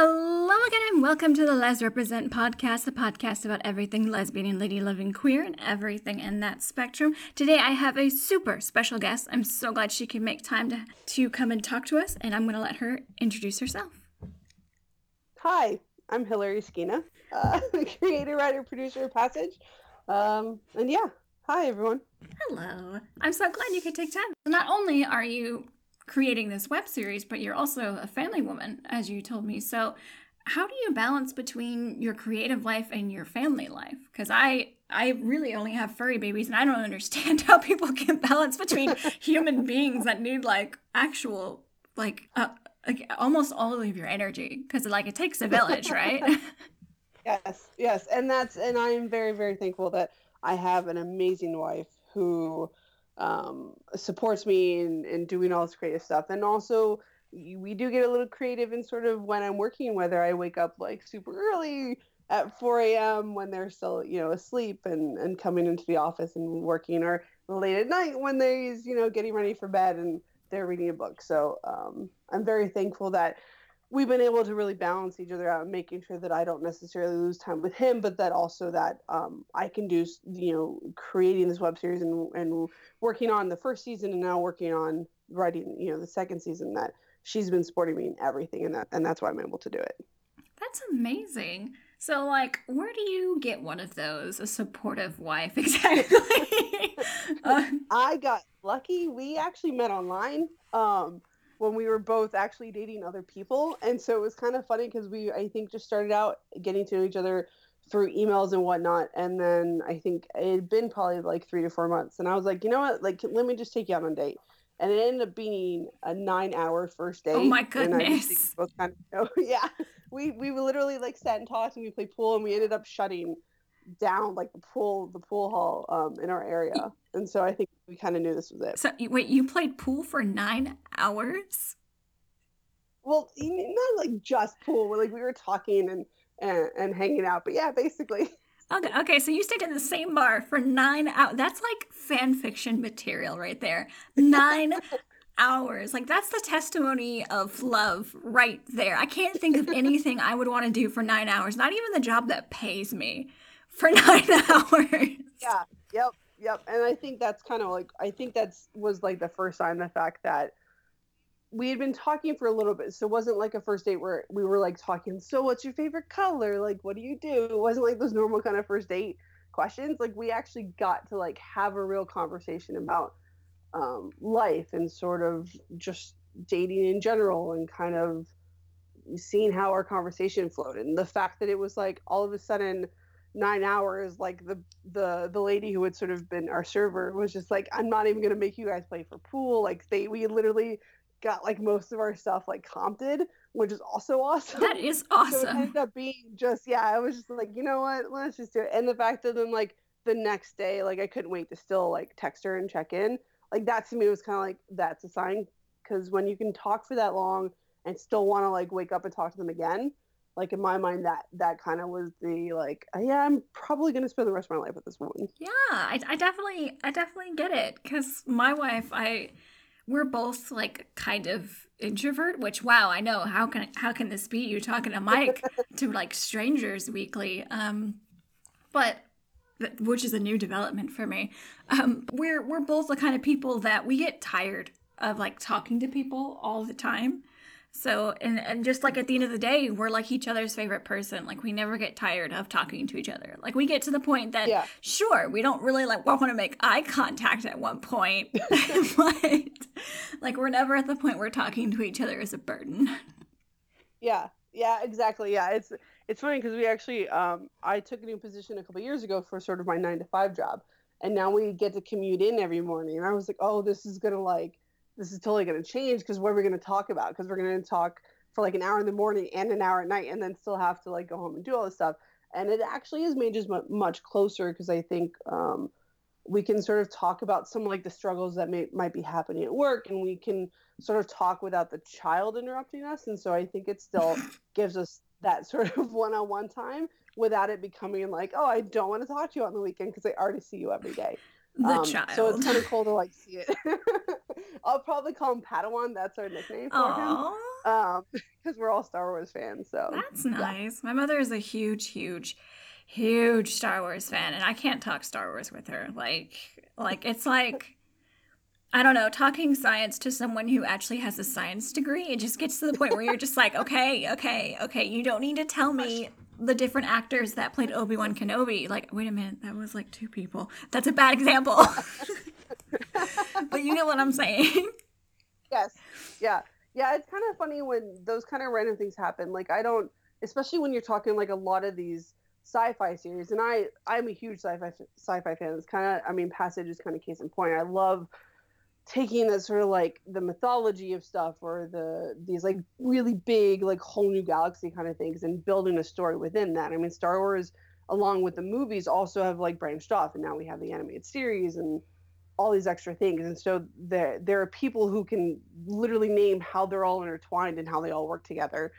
Hello again, and welcome to the Les Represent podcast, the podcast about everything lesbian and lady loving queer and everything in that spectrum. Today, I have a super special guest. I'm so glad she could make time to, to come and talk to us, and I'm going to let her introduce herself. Hi, I'm Hilary Skeena, uh, creator, writer, producer of Passage. Um, and yeah, hi everyone. Hello. I'm so glad you could take time. Not only are you creating this web series, but you're also a family woman, as you told me. So, how do you balance between your creative life and your family life? Because I I really only have furry babies, and I don't understand how people can balance between human beings that need like actual like uh, like almost all of your energy. Because like it takes a village, right? yes, yes, and that's and I am very very thankful that I have an amazing wife who um, supports me in, in doing all this creative stuff. And also, we do get a little creative in sort of when I'm working, whether I wake up like super early at 4 a.m. when they're still, you know, asleep and, and coming into the office and working, or late at night when they're, you know, getting ready for bed and they're reading a book. So um, I'm very thankful that we've been able to really balance each other out and making sure that I don't necessarily lose time with him, but that also that um, I can do, you know, creating this web series and, and working on the first season and now working on writing, you know, the second season that she's been supporting me in everything. And that, and that's why I'm able to do it. That's amazing. So, like, where do you get one of those? A supportive wife, exactly. uh, I got lucky. We actually met online. Um, when we were both actually dating other people. And so it was kind of funny because we i think just started out getting to know each other through emails and whatnot. And then i think it had been probably like three to four months. And i was like you know what? Like let me just take you out on a date. And it ended up being a nine hour first date. Oh my goodness! both kind of, know, yeah, we we literally like sat and talked and we played pool and we ended up shutting down like the pool the pool hall um, in our area and so i think we kind of knew this was it so wait you played pool for nine hours well not like just pool like we were talking and and, and hanging out but yeah basically okay okay so you stayed in the same bar for nine hours that's like fan fiction material right there nine hours. Like that's the testimony of love right there. I can't think of anything I would want to do for nine hours. Not even the job that pays me for nine hours. Yeah. Yep. Yep. And I think that's kind of like I think that's was like the first sign the fact that we had been talking for a little bit. So it wasn't like a first date where we were like talking, so what's your favorite color? Like what do you do? It wasn't like those normal kind of first date questions. Like we actually got to like have a real conversation about um, life and sort of just dating in general and kind of seeing how our conversation flowed and the fact that it was like all of a sudden nine hours like the the the lady who had sort of been our server was just like i'm not even going to make you guys play for pool. Like they we literally got like most of our stuff like comped which is also awesome. That is awesome so it ended up being just yeah i was just like you know what? Let's just do it. And the fact that then like the next day like i couldn't wait to still like text her and check in like that to me was kind of like that's a sign because when you can talk for that long and still want to like wake up and talk to them again like in my mind that that kind of was the like uh, yeah i'm probably going to spend the rest of my life with this woman. Yeah i, I definitely i definitely get it because my wife i we're both like kind of introvert which wow i know how can how can this be? You talking to mike to like strangers weekly um but which is a new development for me. Um we're we're both the kind of people that we get tired of like talking to people all the time so, and, and just like at the end of the day, we're like each other's favorite person. Like we never get tired of talking to each other. Like we get to the point that, yeah. sure, we don't really like want to make eye contact at one point, but like we're never at the point where talking to each other is a burden. Yeah, yeah, exactly. Yeah, it's it's funny because we actually, um, I took a new position a couple years ago for sort of my nine to five job, and now we get to commute in every morning. And I was like, oh, this is gonna like this is totally going to change because what are we going to talk about? Because we're going to talk for like an hour in the morning and an hour at night, and then still have to like go home and do all this stuff. And it actually has made us much closer because I think um, we can sort of talk about some like the struggles that may, might be happening at work, and we can sort of talk without the child interrupting us. And so I think it still gives us that sort of one-on-one time without it becoming like, oh, I don't want to talk to you on the weekend because I already see you every day. The um, child. So it's kind of cool to like see it. I'll probably call him Padawan. That's our nickname for Aww. him. um, because we're all Star Wars fans. So that's nice. Yeah. My mother is a huge, huge, huge Star Wars fan, and I can't talk Star Wars with her. Like, like it's like. I don't know, talking science to someone who actually has a science degree, it just gets to the point where you're just like, okay, okay, okay, you don't need to tell me the different actors that played Obi Wan Kenobi. Like, wait a minute, that was like two people. That's a bad example. but you get what I'm saying. Yes. Yeah. Yeah. It's kind of funny when those kind of random things happen. Like, I don't, especially when you're talking like a lot of these sci-fi series, and I I'm a huge sci-fi sci-fi fan. It's kind of, I mean, Passage is kind of case in point. I love taking that sort of like the mythology of stuff or the these like really big like whole new galaxy kind of things and building a story within that. I mean, Star Wars along with the movies also have like branched off and now we have the animated series and all these extra things. And so there there are people who can literally name how they're all intertwined and how they all work together.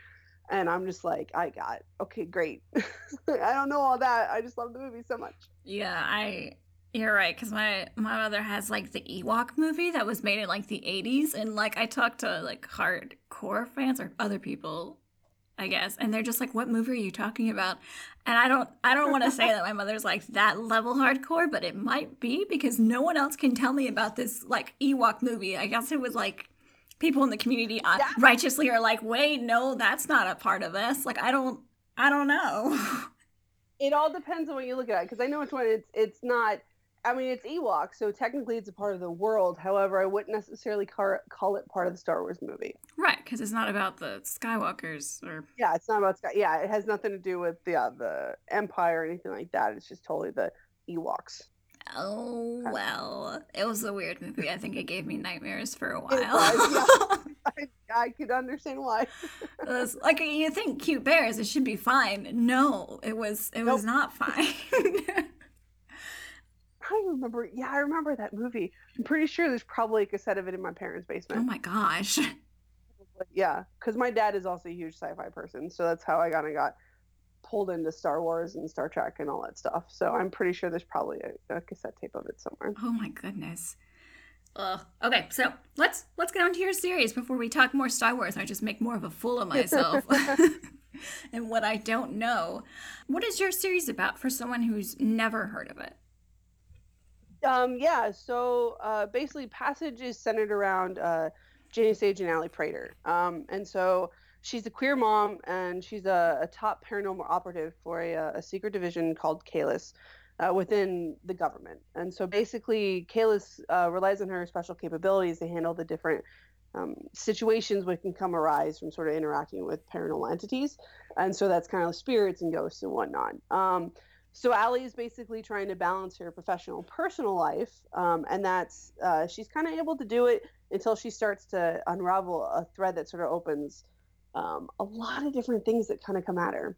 And i'm just like i got okay great. I don't know all that. I just love the movie so much. Yeah i you're right, because my my mother has like the Ewok movie that was made in like the '80s, and like I talked to like hardcore fans or other people, I guess, and they're just like, "What movie are you talking about?" And I don't I don't want to say that my mother's like that level hardcore, but it might be because no one else can tell me about this like Ewok movie. I guess it was like people in the community uh, righteously are like, "Wait, no, that's not a part of this." Like I don't I don't know. it all depends on what you look at because I know which one it's it's not I mean, it's Ewok, so technically it's a part of the world. However, I wouldn't necessarily car- call it part of the Star Wars movie. Right, because it's not about the Skywalkers or. Yeah, it's not about Sky. Yeah, it has nothing to do with the uh, the Empire or anything like that. It's just totally the Ewoks. Oh well, it was a weird movie. I think it gave me nightmares for a while. Was, yeah. I, I could understand why. it was like you think cute bears, it should be fine. No, it was it nope. was not fine. I remember. Yeah, I remember that movie. I'm pretty sure there's probably a cassette of it in my parents' basement. Oh my gosh. Yeah, because my dad is also a huge sci-fi person, so that's how I kind of got pulled into Star Wars and Star Trek and all that stuff. So I'm pretty sure there's probably a, a cassette tape of it somewhere. Oh my goodness. Ugh. Okay, so let's let's get on to your series before we talk more Star Wars. I just make more of a fool of myself. and what I don't know. What is your series about for someone who's never heard of it? Um, yeah, so uh, basically, Passage is centered around uh, Janus agent and Ali Prater. Um, and so she's a queer mom, and she's a, a top paranormal operative for a, a secret division called Kahless uh, within the government. And so basically, Kahless uh, relies on her special capabilities to handle the different um, situations which can come arise from sort of interacting with paranormal entities. And so that's kind of spirits and ghosts and whatnot. Um, so Ali is basically trying to balance her professional personal life, um, and that's uh, she's kind of able to do it until she starts to unravel a thread that sort of opens um, a lot of different things that kind of come at her,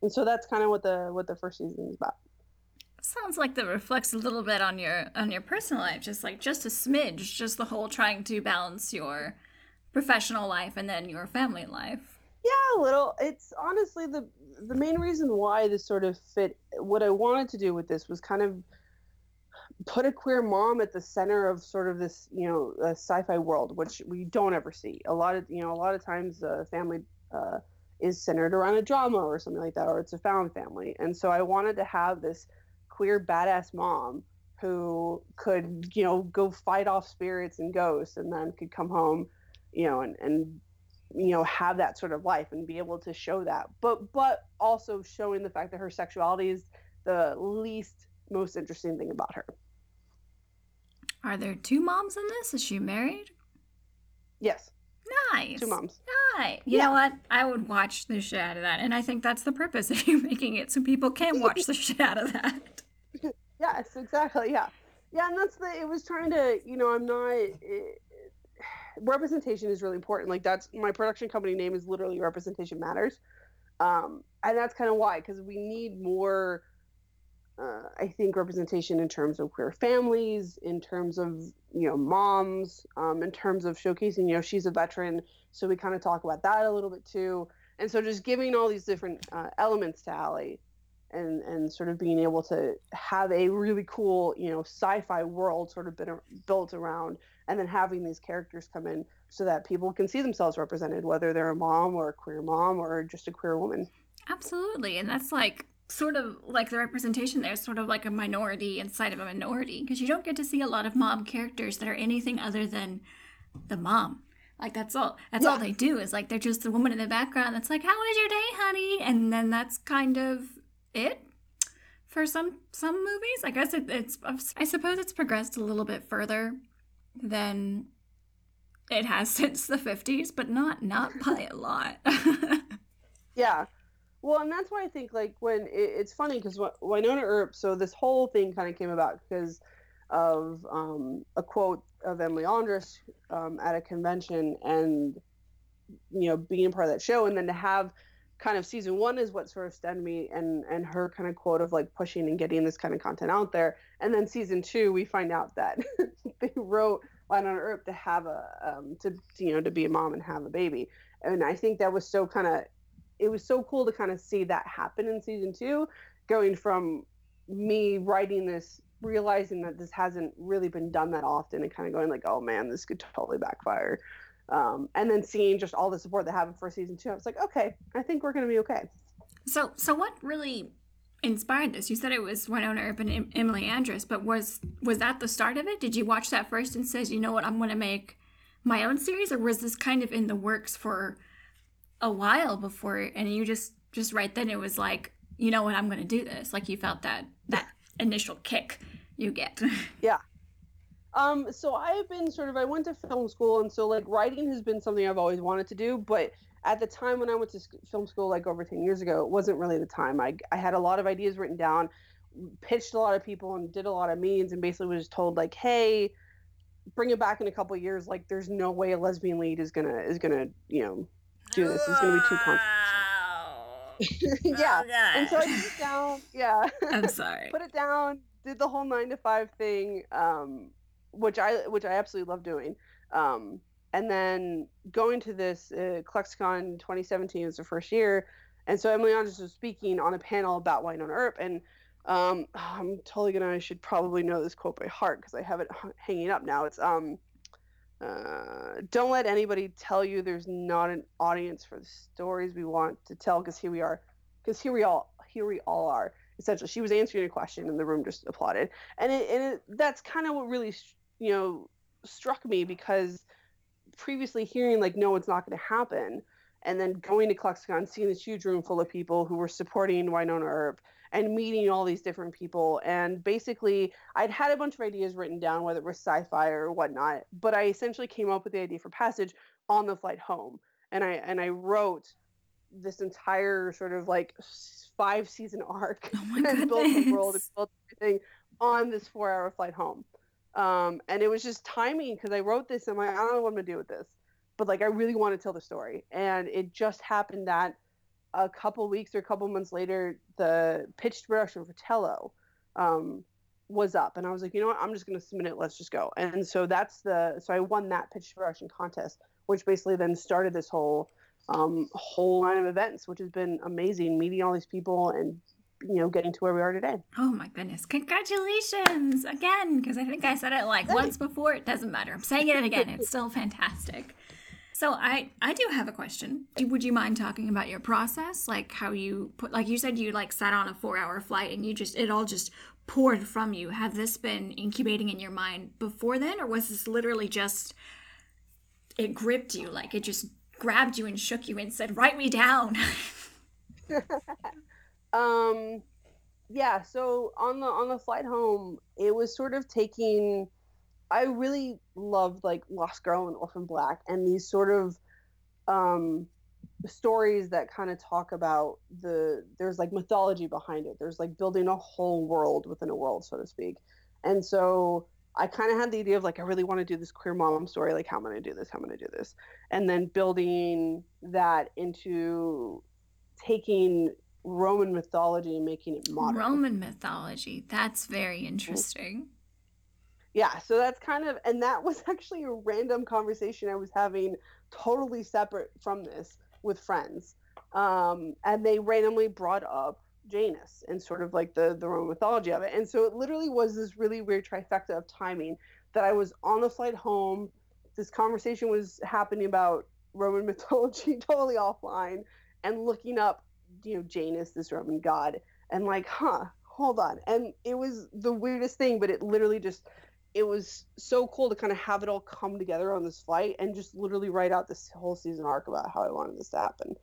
and so that's kind of what the what the first season is about. Sounds like that reflects a little bit on your on your personal life, just like just a smidge, just the whole trying to balance your professional life and then your family life. Yeah, a little. It's honestly the the main reason why this sort of fit what I wanted to do with this was kind of put a queer mom at the center of sort of this, you know, sci-fi world, which we don't ever see. A lot of, you know, a lot of times the family uh, is centered around a drama or something like that, or it's a found family. And so I wanted to have this queer badass mom who could, you know, go fight off spirits and ghosts, and then could come home, you know, and and you know have that sort of life and be able to show that. But but also showing the fact that her sexuality is the least most interesting thing about her. Are there two moms in this? Is she married? Yes. Nice. Two moms. Nice. You yeah. know what? I would watch the shit out of that. And i think that's the purpose of you making it so people can watch the shit out of that. Yes exactly. Yeah. Yeah and that's the it was trying to you know i'm not it, representation is really important. Like that's my production company name is literally Representation Matters, um, and that's kind of why because we need more. Uh, I think representation in terms of queer families, in terms of you know moms, um, in terms of showcasing. You know, she's a veteran, so we kind of talk about that a little bit too. And so just giving all these different uh, elements to Ali, and and sort of being able to have a really cool you know sci-fi world sort of been built around and then having these characters come in so that people can see themselves represented, whether they're a mom or a queer mom or just a queer woman. Absolutely. And that's like sort of like the representation there is sort of like a minority inside of a minority because you don't get to see a lot of mom characters that are anything other than the mom. Like that's all that's yeah. all they do is like they're just the woman in the background that's like, How was your day, honey? And then that's kind of it for some some movies. I guess it, it's I suppose it's progressed a little bit further than it has since the 50s, but not not by a lot. yeah. Well, and that's why I think like when it, it's funny because Wynonna Earp. So this whole thing kind of came about because of um, a quote of Emily Andras um, at a convention, and you know being part of that show, and then to have kind of season one is what sort of stemmed me and and her kind of quote of like pushing and getting this kind of content out there and then season two we find out that they wrote Wynonna Earp to have a um, to you know to be a mom and have a baby and i think that was so kind of it was so cool to kind of see that happen in season two, going from me writing this, realizing that this hasn't really been done that often, and kind of going like, oh man, this could totally backfire. Um, and then seeing just all the support that happened for season two, I was like, okay, I think we're gonna be okay. So, so what really inspired this? You said it was Wynonna Earp and Emily Andras, but was was that the start of it? Did you watch that first and says, you know what, I'm gonna make my own series, or was this kind of in the works for a while before and you just just right then it was like you know what i'm going to do this like you felt that that initial kick you get yeah um so i've been sort of i went to film school and so like writing has been something i've always wanted to do but at the time when i went to film school like over 10 years ago it wasn't really the time i, I had a lot of ideas written down pitched a lot of people and did a lot of meetings and basically was told like hey bring it back in a couple years like there's no way a lesbian lead is gonna is gonna you know do this. It's going to be too controversial. yeah. Oh, and so I put it down. Yeah. I'm sorry. put it down. Did the whole nine to five thing, um, which I which I absolutely love doing. Um, and then going to this uh, ClexCon 2017 was the first year, and so Emily Andras was speaking on a panel about Wynonna Earp, and um, I'm totally gonna I should probably know this quote by heart because I have it hanging up now. It's um, uh, don't let anybody tell you there's not an audience for the stories we want to tell because here we are because here we all here we all are essentially she was answering a question and the room just applauded and it, and it, that's kind of what really you know struck me because previously hearing like no it's not going to happen and then going to ClexCon, seeing this huge room full of people who were supporting Wynonna Earp and meeting all these different people. And basically, I'd had a bunch of ideas written down, whether it was sci-fi or whatnot. But I essentially came up with the idea for Passage on the flight home, and I and I wrote this entire sort of like five season arc oh and built the world and built everything on this four hour flight home. Um, and it was just timing because I wrote this and I'm like, I don't know what I'm gonna do with this, but like I really want to tell the story. And it just happened that a couple weeks or a couple months later, the pitched production for Tello um, was up, and I was like, you know what, I'm just going to submit it. Let's just go. And so that's the so I won that pitched production contest, which basically then started this whole um, whole line of events, which has been amazing, meeting all these people and you know getting to where we are today. Oh my goodness! Congratulations again, because I think I said it like once before. It doesn't matter. I'm saying it again. It's still fantastic. So I I do have a question. Would you mind talking about your process, like how you put, like you said, you like sat on a four hour flight and you just it all just poured from you. Have this been incubating in your mind before then, or was this literally just it gripped you, like it just grabbed you and shook you and said, "Write me down." um, yeah. So on the on the flight home, it was sort of taking I really loved like Lost Girl and Orphan Black and these sort of um, stories that kind of talk about the there's like mythology behind it. There's like building a whole world within a world, so to speak. And so I kind of had the idea of like I really want to do this queer mom story. Like how am I going to do this? How am I going to do this? And then building that into taking Roman mythology and making it modern. Roman mythology. That's very interesting yeah so that's kind of and that was actually a random conversation i was having totally separate from this with friends um, and they randomly brought up janus and sort of like the the roman mythology of it and so it literally was this really weird trifecta of timing that I was on the flight home. This conversation was happening about Roman mythology totally offline and looking up, you know, Janus, this Roman god, and like, huh, hold on. And it was the weirdest thing, but it literally just it was so cool to kind of have it all come together on this flight and just literally write out this whole season arc about how I wanted this to happen.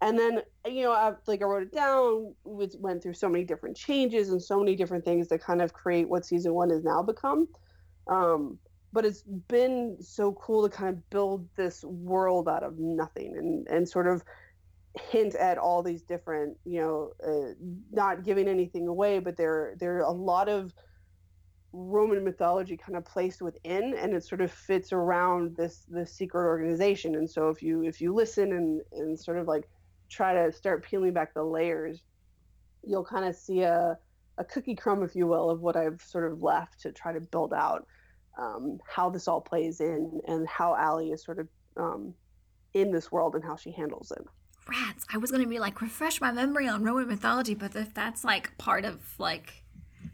And then, you know, I, like I wrote it down, went through so many different changes and so many different things that kind of create what season one has now become. Um, but it's been so cool to kind of build this world out of nothing and, and sort of hint at all these different, you know, uh, not giving anything away, but there there are a lot of Roman mythology kind of placed within, and it sort of fits around this this secret organization. And so if you if you listen and and sort of like try to start peeling back the layers, you'll kind of see a a cookie crumb, if you will, of what I've sort of left to try to build out um, how this all plays in and how Allie is sort of um, in this world and how she handles it rats. I was gonna be like refresh my memory on Roman mythology, but if that's like part of like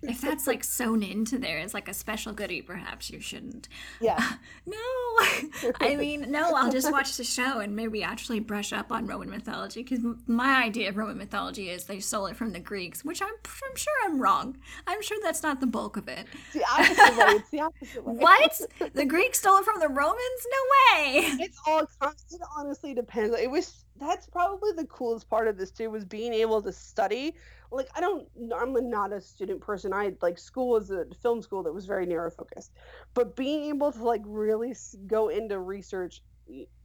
if that's like sewn into there as like a special goodie, perhaps you shouldn't. Yeah. no, I mean, no. I'll just watch the show and maybe actually brush up on Roman mythology because my idea of Roman mythology is they stole it from the Greeks, which I'm I'm sure I'm wrong. I'm sure that's not the bulk of it. It's the opposite way. It's the opposite way. what? The Greeks stole it from the Romans? No way. It's all. It honestly depends. It was that's probably the coolest part of this too was being able to study. Like i don't i'm not a student person. I like school was a film school that was very narrow focused. But being able to like really go into research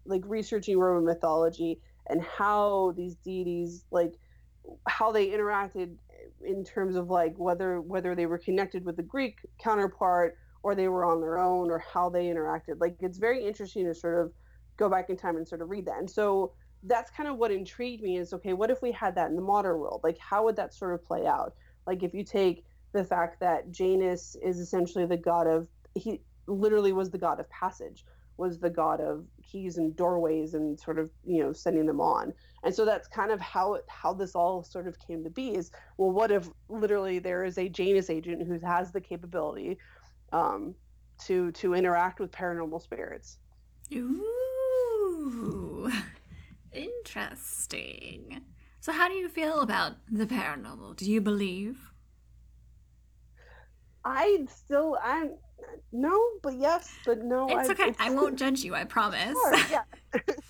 like researching roman mythology and how these deities like how they interacted in terms of like whether whether they were connected with the greek counterpart or they were on their own or how they interacted like it's very interesting to sort of go back in time and sort of read that. And so that's kind of what intrigued me is okay what if we had that in the modern world? Like how would that sort of play out? Like if you take the fact that janus is essentially the god of he literally was the god of passage was the god of keys and doorways and sort of you know sending them on. And so that's kind of how how this all sort of came to be is well what if literally there is a janus agent who has the capability um, to to interact with paranormal spirits? Ooh Interesting. So, how do you feel about the paranormal? Do you believe? I still, I'm no, but yes, but no. It's I, okay. It's, I won't judge you. I promise. Sure, yeah.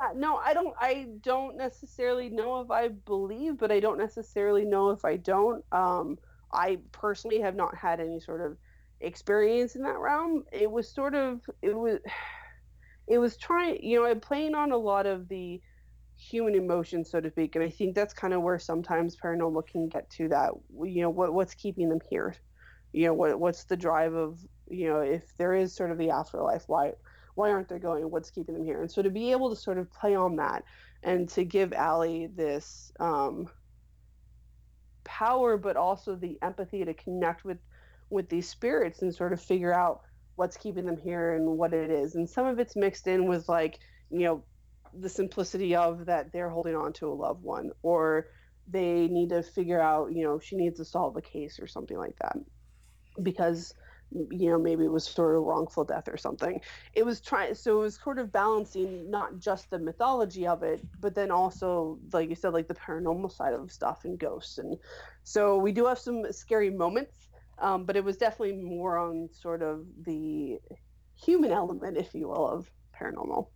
uh, no, I don't. I don't necessarily know if I believe, but I don't necessarily know if I don't. Um, I personally have not had any sort of experience in that realm. It was sort of it was it was trying, you know, I'm playing on a lot of the human emotion, so to speak. And I think that's kind of where sometimes paranormal can get to that. You know, what what's keeping them here? You know, what what's the drive of you know if there is sort of the afterlife, why why aren't they going? What's keeping them here? And so to be able to sort of play on that and to give Allie this um, power, but also the empathy to connect with with these spirits and sort of figure out what's keeping them here and what it is. And some of it's mixed in with like, you know, the simplicity of that they're holding on to a loved one or they need to figure out, you know, she needs to solve a case or something like that. Because you know maybe it was sort of wrongful death or something it was trying so it was sort of balancing not just the mythology of it but then also like you said like the paranormal side of stuff and ghosts and so we do have some scary moments um, but it was definitely more on sort of the human element, if you will, of paranormal.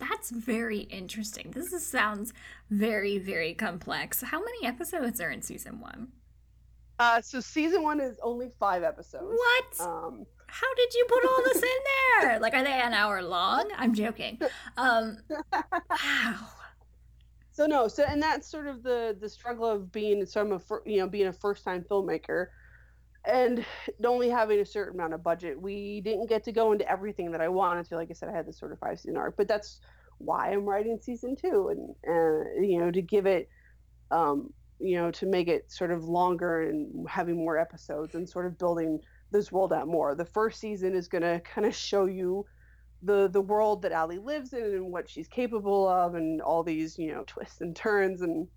That's very interesting. This is, sounds very, very complex. How many episodes are in season one? Uh, so season one is only five episodes. What? Um, How did you put all this in there? like, are they an hour long? I'm joking. Um, wow. So no, so and that's sort of the the struggle of being some of you know being a first time filmmaker and only having a certain amount of budget, we didn't get to go into everything that I wanted to. Like I said, I had this sort of five season arc, but that's why I'm writing season two, and uh, you know, to give it, um, you know, to make it sort of longer and having more episodes and sort of building this world out more. The first season is going to kind of show you the the world that Allie lives in and what she's capable of, and all these you know twists and turns and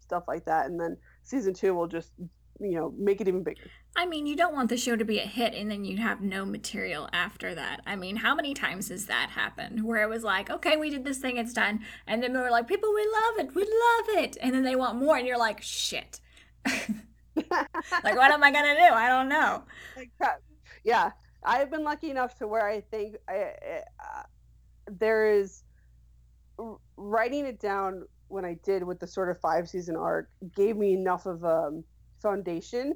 stuff like that, and then season two will just you know make it even bigger I mean, you don't want the show to be a hit and then you have no material after that. I mean, how many times has that happened where it was like, okay, we did this thing, it's done. And then we were like, people, we love it, we love it. And then they want more, and you're like, shit. like, what am I going to do? I don't know. Yeah. I've been lucky enough to where I think I, uh, there is writing it down when I did with the sort of five season arc gave me enough of a um, foundation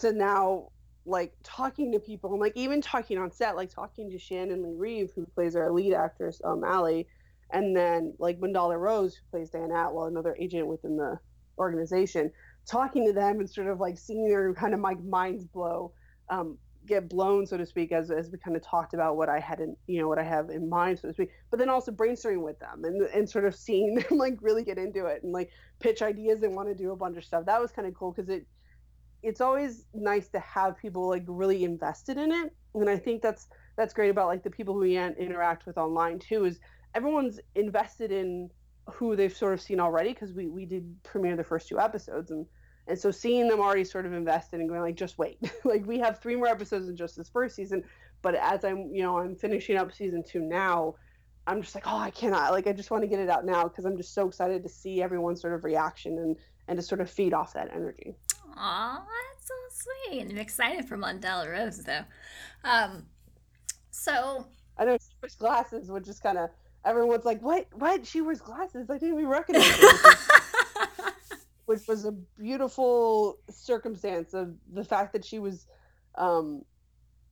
to now like talking to people and like even talking on set, like talking to Shannon Lee Reeve, who plays our lead actress, um, Allie, and then like Mandahla Rose, who plays Diana Atwell, another agent within the organization, talking to them and sort of like seeing their kind of my minds blow, um, get blown, so to speak, as as we kind of talked about what I had in you know what I have in mind, so to speak. But then also brainstorming with them and and sort of seeing them like really get into it and like pitch ideas and want to do a bunch of stuff. That was kind of cool because it it's always nice to have people like really invested in it. And i think that's that's great about like the people who we interact with online too is everyone's invested in who they've sort of seen already because we we did premiere the first two episodes. And and so seeing them already sort of invested and going like just wait. Like we have three more episodes in just this first season. But as i'm you know i'm finishing up season two now i'm just like oh i cannot. Like i just want to get it out now because i'm just so excited to see everyone's sort of reaction and and to sort of feed off that energy Aw, that's so sweet. I'm excited for Mandahla Rose though. Um, so I know she wears glasses, which is kind of everyone's like, "What? What? She wears glasses? I didn't even recognize her." which was a beautiful circumstance of the fact that she was, um,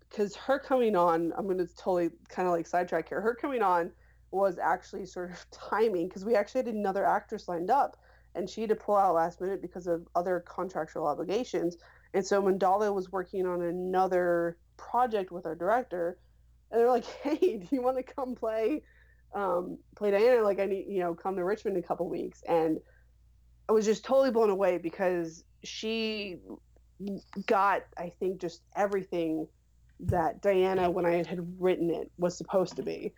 because her coming on, I'm gonna totally kind of like sidetrack here. Her coming on was actually sort of timing because we actually had another actress lined up and she had to pull out last minute because of other contractual obligations. And so Mandahla was working on another project with our director, and they're like, "Hey, do you want to come play um, play Diana? Like, I need you know come to Richmond in a couple weeks." And I was just totally blown away because she got, I think, just everything that Diana, when I had written it, was supposed to be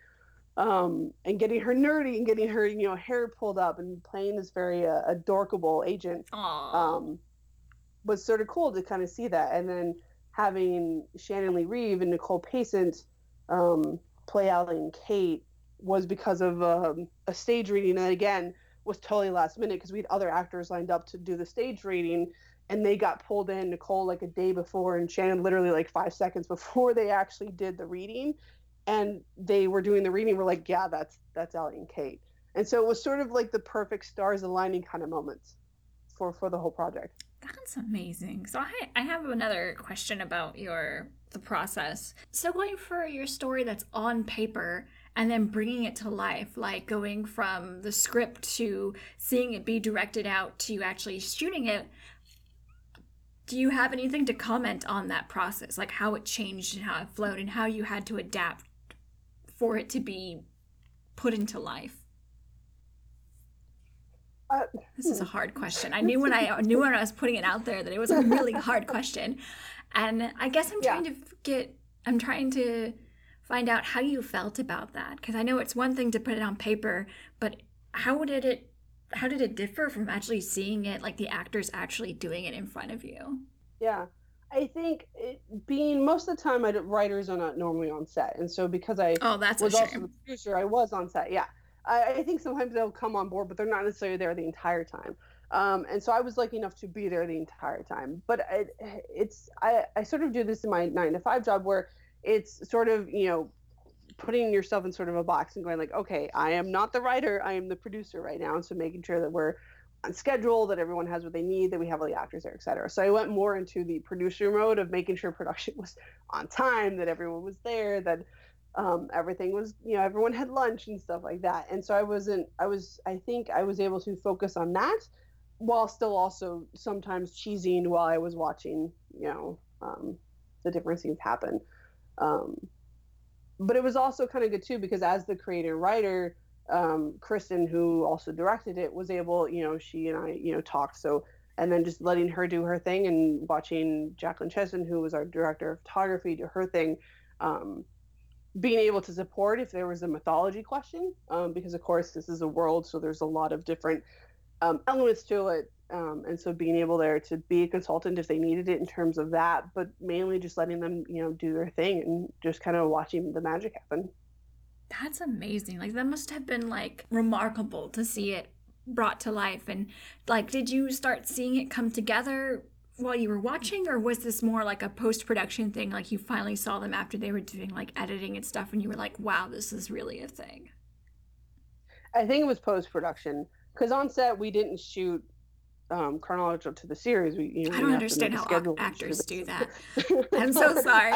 um, and getting her nerdy and getting her you know hair pulled up and playing this very uh, adorable agent um, was sort of cool to kind of see that. And then having Shannon Lee Reeve and Nicole Pacent um, play Allie and Kate was because of um, a stage reading. And again was totally last minute because we had other actors lined up to do the stage reading and they got pulled in Nicole like a day before and Shannon literally like five seconds before they actually did the reading and they were doing the reading. We're like, yeah, that's that's Allie and Kate. And so it was sort of like the perfect stars aligning kind of moments for for the whole project. That's amazing. So I I have another question about your the process. So going for your story that's on paper and then bringing it to life, like going from the script to seeing it be directed out to actually shooting it. Do you have anything to comment on that process, like how it changed and how it flowed and how you had to adapt for it to be put into life? Uh, this is a hard question. I knew when I knew when I was putting it out there that it was a really hard question, and I guess I'm trying yeah. to get. I'm trying to find out how you felt about that because I know it's one thing to put it on paper, but how did it? How did it differ from actually seeing it, like the actors actually doing it in front of you? Yeah. I think it, being most of the time, I, writers are not normally on set, and so because I oh that's was also the producer, I was on set. Yeah, I, I, think sometimes they'll come on board, but they're not necessarily there the entire time. Um, and so I was lucky enough to be there the entire time. But it, it's I, I sort of do this in my nine to five job where it's sort of you know putting yourself in sort of a box and going like, okay, I am not the writer, I am the producer right now, and so making sure that we're schedule, that everyone has what they need, that we have all the actors there, et cetera. So I went more into the producer mode of making sure production was on time, that everyone was there, that um, everything was, you know, everyone had lunch and stuff like that. And so I wasn't, I was, I think I was able to focus on that while still also sometimes cheesing while I was watching, you know, um, the different scenes happen. Um, but it was also kind of good too because as the creator writer, um, Kristen, who also directed it, was able, you know, she and I, you know, talked. So, and then just letting her do her thing and watching Jacqueline Chesson, who was our director of photography, do her thing. Um, being able to support if there was a mythology question, um, because of course this is a world, so there's a lot of different um, elements to it. Um, and so being able there to be a consultant if they needed it in terms of that, but mainly just letting them, you know, do their thing and just kind of watching the magic happen. That's amazing. Like that must have been like remarkable to see it brought to life. And like, did you start seeing it come together while you were watching, or was this more like a post production thing? Like you finally saw them after they were doing like editing and stuff, and you were like, wow, this is really a thing. I think it was post production because on set we didn't shoot um, chronological to the series. We, you know, I don't understand how actors do that. I'm so sorry.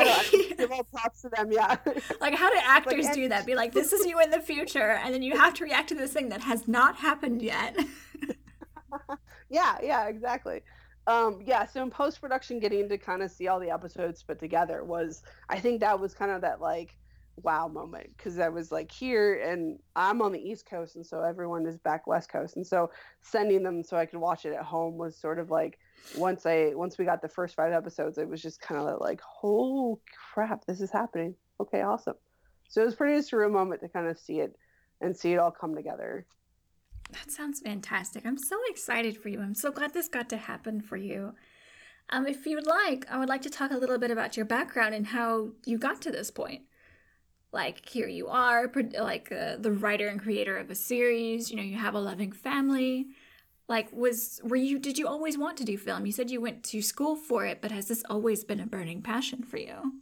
give all props to them. Yeah. like, how do actors like, do that? Be like, this is you in the future, and then you have to react to this thing that has not happened yet. yeah. Yeah. Exactly. Um, yeah. So in post production, getting to kind of see all the episodes put together was, I think that was kind of that like wow moment because I was like here and I'm on the East Coast and so everyone is back West Coast and so sending them so I could watch it at home was sort of like once I once we got the first five episodes it was just kind of like oh crap this is happening okay awesome so it was pretty surreal moment to kind of see it and see it all come together. That sounds fantastic. I'm so excited for you. I'm so glad this got to happen for you. Um, if you would like, I would like to talk a little bit about your background and how you got to this point like here you are like uh, the writer and creator of a series you know you have a loving family. Like was were you did you always want to do film? You said you went to school for it but has this always been a burning passion for you?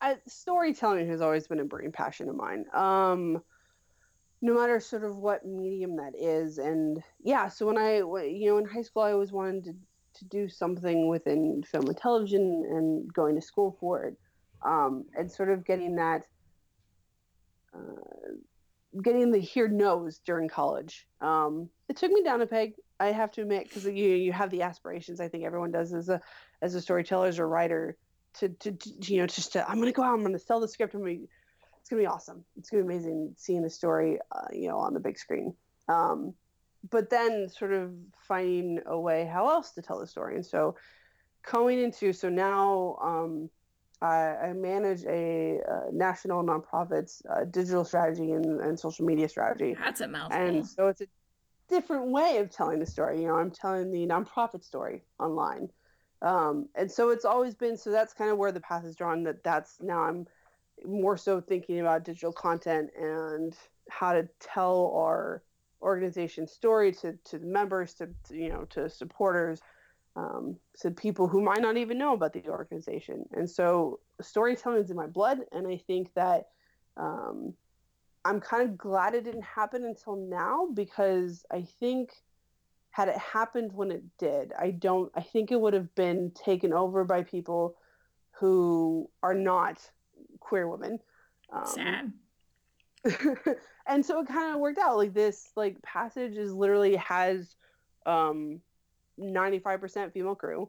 I, storytelling has always been a burning passion of mine. Um no matter sort of what medium that is and yeah so when i you know in high school i always wanted to, to do something within film and television and going to school for it um, and sort of getting that uh, getting the here knows during college. Um, it took me down a peg, I have to admit, because you you have the aspirations. I think everyone does as a as a storyteller, as a writer, to, to, to you know just to I'm gonna go out, I'm gonna sell the script, I'm gonna, it's gonna be awesome. It's gonna be amazing seeing the story, uh, you know, on the big screen. Um, but then sort of finding a way how else to tell the story, and so going into so now um, I, I manage a uh, national nonprofit's uh, digital strategy and, and social media strategy. That's a mouthful. And so it's a different way of telling the story. You know, I'm telling the nonprofit story online. Um, and so it's always been so that's kind of where the path is drawn that that's now i'm more so thinking about digital content and how to tell our organization story to, to the members to, to you know to supporters um, to people who might not even know about the organization. And so storytelling is in my blood. And I think that um, I'm kind of glad it didn't happen until now because I think had it happened when it did, I don't, I think it would have been taken over by people who are not queer women. Um, Sad. and so it kind of worked out like this like passage is literally has um 95% female crew.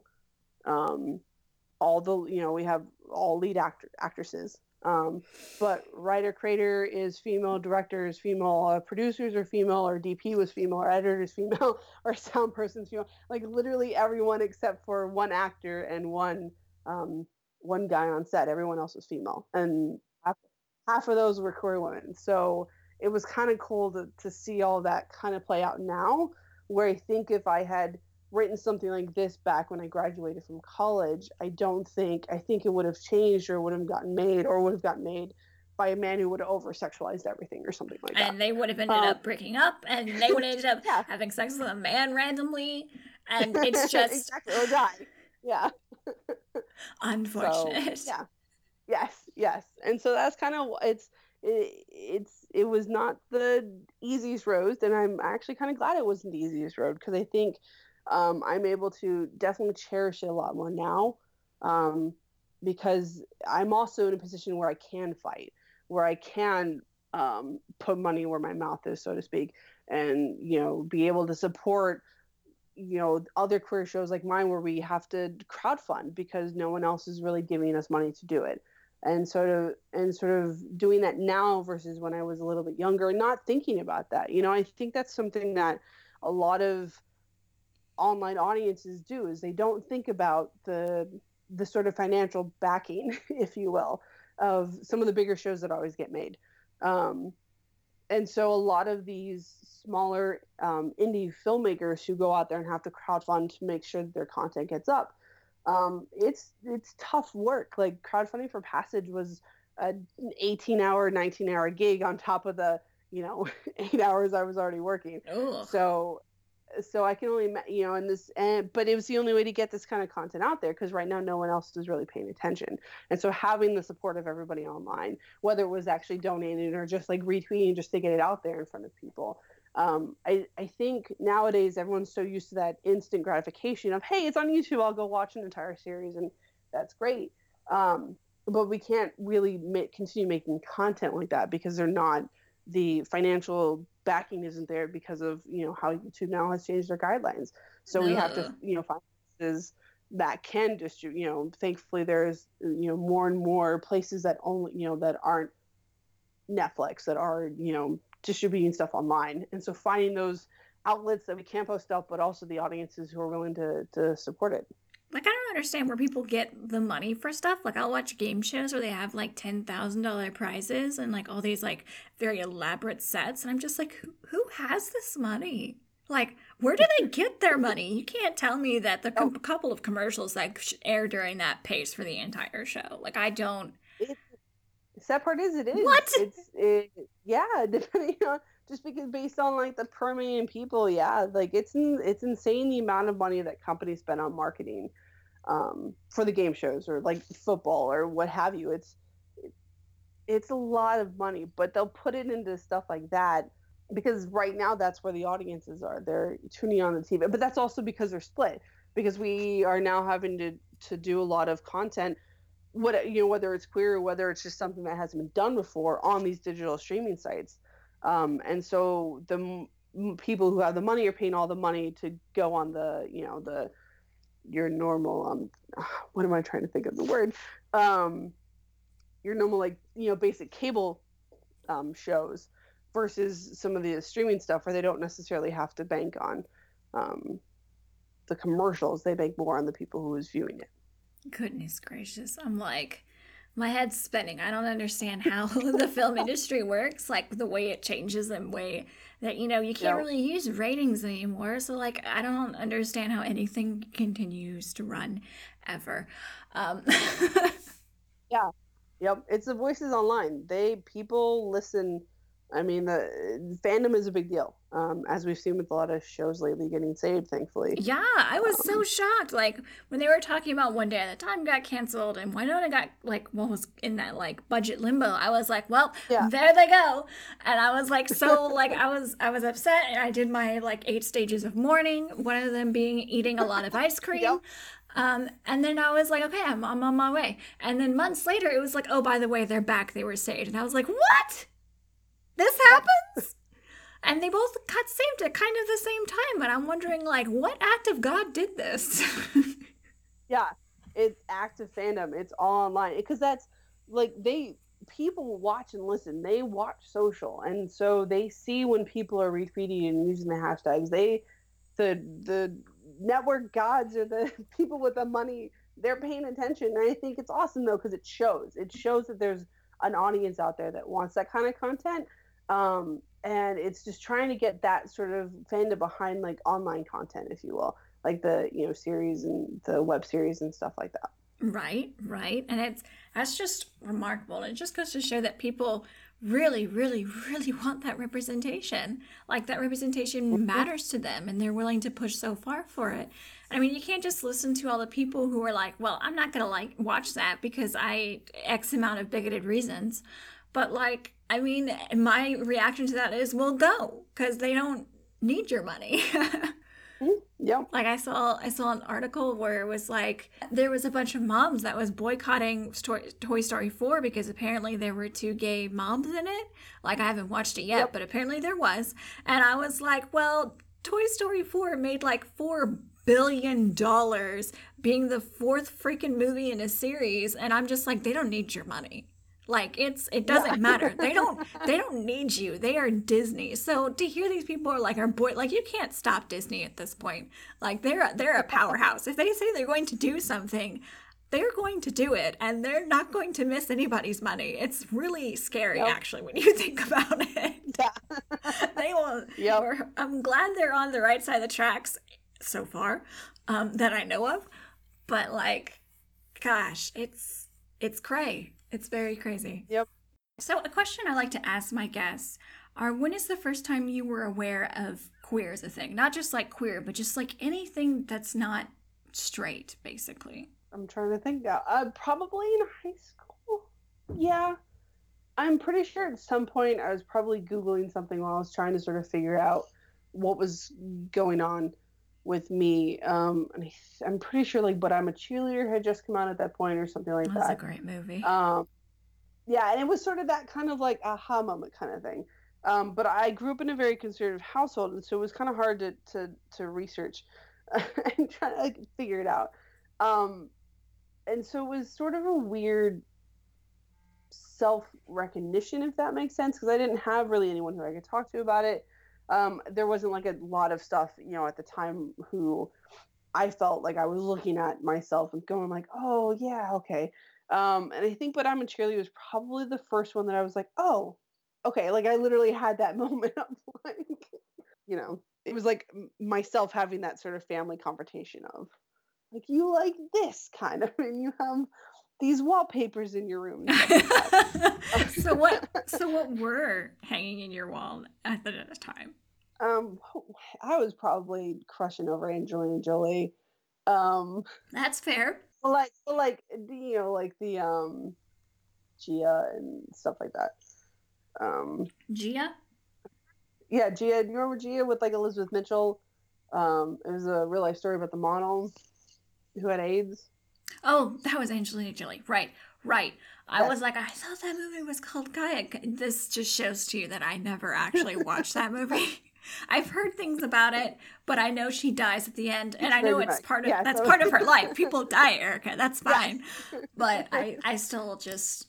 Um, all the you know we have all lead actor actresses. Um, but writer creator is female, director is female, uh, producers are female, or DP was female, or editor is female, or sound person's female. Like literally everyone except for one actor and one um, one guy on set. Everyone else was female, and half, half of those were queer women. So it was kind of cool to, to see all that kind of play out now. Where I think if I had written something like this back when I graduated from college, I don't think I think it would have changed or would have gotten made or would have gotten made by a man who would have over sexualized everything or something like that. And they would have ended um, up breaking up and they would have ended up yeah. having sex with a man randomly. And it's just exactly or die. Yeah. Unfortunate. So, yeah. Yes, yes. And so that's kind of it's it, it's it was not the easiest road and I'm actually kind of glad it wasn't the easiest road because I think um, I'm able to definitely cherish it a lot more now um, because I'm also in a position where I can fight, where I can um, put money where my mouth is, so to speak, and you know be able to support you know other queer shows like mine where we have to crowdfund because no one else is really giving us money to do it and sort of and sort of doing that now versus when I was a little bit younger and not thinking about that. You know, I think that's something that a lot of online audiences do is they don't think about the the sort of financial backing, if you will, of some of the bigger shows that always get made. Um, and so a lot of these smaller um, indie filmmakers who go out there and have to crowdfund to make sure that their content gets up um, it's it's tough work. Like crowdfunding for passage was an 18 hour 19 hour gig on top of the you know eight hours i was already working. So so I can only you know and this and but it was the only way to get this kind of content out there because right now no one else is really paying attention. And so having the support of everybody online whether it was actually donating or just like retweeting just to get it out there in front of people um, I, I think nowadays everyone's so used to that instant gratification of hey it's on youtube i'll go watch an entire series and that's great. Um, but we can't really make, continue making content like that because they're not the financial backing isn't there because of you know how YouTube now has changed their guidelines. So we have to you know find places that can distribute. You know, thankfully there's you know more and more places that only you know that aren't Netflix that are you know distributing stuff online, and so finding those outlets that we can post up, but also the audiences who are willing to to support it like I don't understand where people get the money for stuff. Like I'll watch game shows where they have like ten thousand dollar prizes and like all these like very elaborate sets, and I'm just like, who, who has this money? Like, where do they get their money? You can't tell me that the com- oh. couple of commercials that air during that pays for the entire show. Like, I don't. It, sad part is, it is. What? It's it, yeah, depending on just because based on like the per million people, yeah, like it's it's insane the amount of money that companies spend on marketing um, for the game shows or like football or what have you. It's it's a lot of money, but they'll put it into stuff like that because right now that's where the audiences are. They're tuning on the TV, but that's also because they're split because we are now having to to do a lot of content what you know whether it's queer or whether it's just something that hasn't been done before on these digital streaming sites um, and so the m- people who have the money are paying all the money to go on the, you know, the your normal um, what am I trying to think of the word? Um, your normal like you know basic cable um, shows versus some of the streaming stuff where they don't necessarily have to bank on um, the commercials. They bank more on the people who is viewing it. Goodness gracious. I'm like, my head's spinning. I don't understand how the film industry works, like the way it changes and way that you know you can't really use ratings anymore. So like I don't understand how anything continues to run ever. Um. yeah, yep. It's the voices online. They people listen I mean, the fandom is a big deal, um, as we've seen with a lot of shows lately getting saved, thankfully. Yeah, I was um, so shocked. Like when they were talking about One Day at a Time got canceled, and Wynonna got like what was in that like budget limbo. I was like, well, yeah. there they go, and I was like, so like I was I was upset, and I did my like eight stages of mourning. One of them being eating a lot of ice cream. yep. Um, and then I was like, okay, I'm, I'm on my way. And then months later, it was like, oh, by the way, they're back. They were saved. And I was like, what? this happens? And they both got saved at kind of the same time. And I'm wondering, like, what act of God did this? yeah, it's active fandom. It's all online because that's like they people watch and listen. They watch social, and so they see when people are retweeting and using the hashtags. They the the network gods or the people with the money they're paying attention and i think it's awesome though because it shows it shows that there's an audience out there that wants that kind of content um, and it's just trying to get that sort of fandom behind like online content, if you will, like the you know series and the web series and stuff like that. Right, right, and it's that's just remarkable. It just goes to show that people really, really, really want that representation. Like that representation mm-hmm. matters to them, and they're willing to push so far for it. I mean, you can't just listen to all the people who are like, "Well, I'm not gonna like watch that because I X amount of bigoted reasons." But like, I mean, my reaction to that is, well, go because they don't need your money. Mm, yeah. Like I saw I saw an article where it was like there was a bunch of moms that was boycotting Toy Story 4 because apparently there were two gay moms in it. Like I haven't watched it yet, yep. but apparently there was. And I was like, well, Toy Story 4 made like 4 billion dollars being the fourth freaking movie in a series and I'm just like they don't need your money. Like it's it doesn't yeah. matter. They don't they don't need you. They are Disney. So to hear these people are like are boy like you can't stop Disney at this point. Like they're they're a powerhouse. If they say they're going to do something, they're going to do it and they're not going to miss anybody's money. It's really scary yep. actually when you think about it. Yeah. they will. Yep. I'm glad they're on the right side of the tracks so far, um, that I know of. But like, gosh, it's it's cray. It's very crazy. Yep. So a question I like to ask my guests are: When is the first time you were aware of queer as a thing? Not just like queer, but just like anything that's not straight, basically. I'm trying to think now. Uh, probably in high school. Yeah. I'm pretty sure at some point I was probably Googling something while I was trying to sort of figure out what was going on with me. Um, and I, I'm pretty sure like But I'm a Cheerleader had just come out at that point or something like that. That's a great movie. Um, yeah, and it was sort of that kind of like aha moment kind of thing. Um, but I grew up in a very conservative household, and so it was kind of hard to to, to research and try to like, figure it out. Um, and so it was sort of a weird self recognition, if that makes sense, because I didn't have really anyone who I could talk to about it. Um, there wasn't like a lot of stuff, you know, at the time who I felt like I was looking at myself and going like, oh yeah, okay. Um, and I think But I'm a Cheerleader was probably the first one that I was like, oh, okay. Like I literally had that moment of like, you know, it was like myself having that sort of family confrontation of like, you like this kind of, and you have these wallpapers in your room. and stuff like that. so what? So what were hanging in your wall at the time? Um, I was probably crushing over Angelina Jolie. Um, That's fair. like, like, the- you know, like the um, Gia and stuff like that. Um, Gia. yeah, Gia. You remember Gia with like Elizabeth Mitchell? Um, it was a real life story about the model who had AIDS. Oh, that was Angelina Jolie. Right, right. I was like, I thought that movie was called Gaia. This just shows to you that I never actually watched that movie. I've heard things about it, but I know she dies at the end, and I know it's part of Yeah, that's so- part of her life. People die, Erica. That's Yes. fine. But I, I still just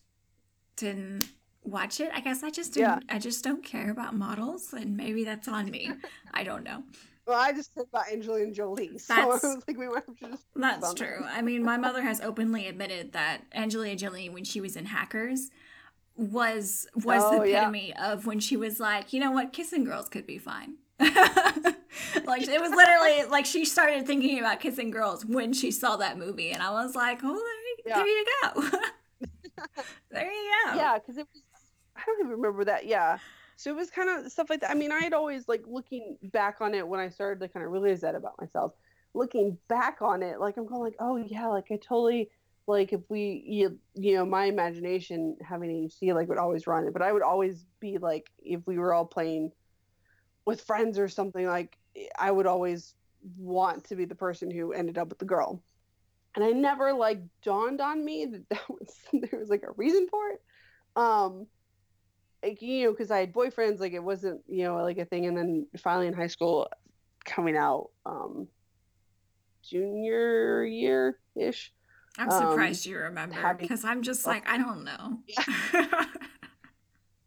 didn't watch it. I guess I just Yeah. didn't. I just don't care about models, and maybe that's on me. I don't know. Well, I just said about Angelina Jolie, so That's- like, we might have to just. That's true. I mean, my mother has openly admitted that Angelina Jolie, when she was in Hackers, was was Oh, the yeah. epitome of when she was like, you know what, kissing girls could be fine. like it was literally like she started thinking about kissing girls when she saw that movie, and I was like, oh, there, Yeah. there you go, there you go. Yeah, because it was. I don't even remember that. Yeah. So it was kind of stuff like that. I mean, I had always like looking back on it when I started to kind of realize that about myself. Looking back on it, like I'm going like, oh yeah, like I totally like if we you, you know my imagination having ADHD like would always run it, but I would always be like if we were all playing with friends or something like I would always want to be the person who ended up with the girl. And I never like dawned on me that that was there was like a reason for it. Um like, you know, because I had boyfriends, like it wasn't, you know, like a thing. And then finally in high school, coming out, um, junior year ish. I'm um, surprised you remember because I'm just like, I don't know.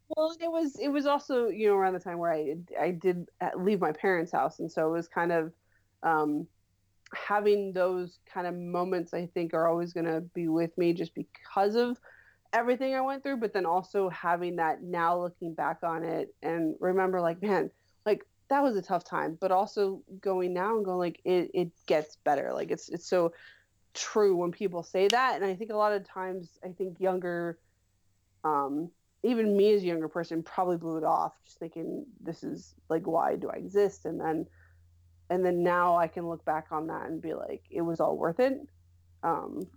Well, it was it was also you know around the time where I I did uh, leave my parents' house, and so it was kind of um, having those kind of moments. I think are always going to be with me just because of everything I went through, but then also having that now looking back on it and remember like man, like that was a tough time, but also going now and going like it it gets better. Like it's it's so true when people say that, and I think a lot of times I think younger. Um, even me as a younger person probably blew it off just thinking this is like why do i exist and then and then now i can look back on that and be like it was all worth it um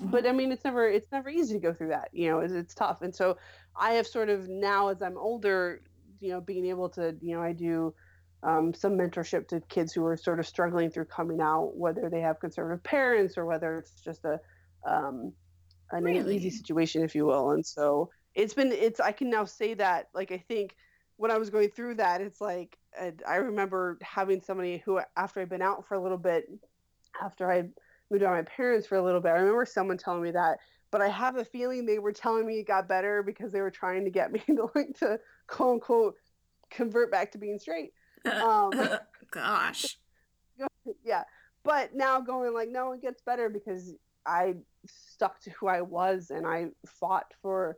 but i mean it's never it's never easy to go through that you know it's, it's tough. And so i have sort of now as i'm older you know being able to you know i do um, some mentorship to kids who are sort of struggling through coming out whether they have conservative parents or whether it's just a um, an Really? easy situation if you will. And so it's been it's i can now say that like i think when i was going through that it's like uh, i remember having somebody who after i'd been out for a little bit after i moved out my parents for a little bit i remember someone telling me that but i have a feeling they were telling me it got better because they were trying to get me to like to quote unquote convert back to being straight um, Gosh. yeah but now going like no it gets better because i stuck to who i was and i fought for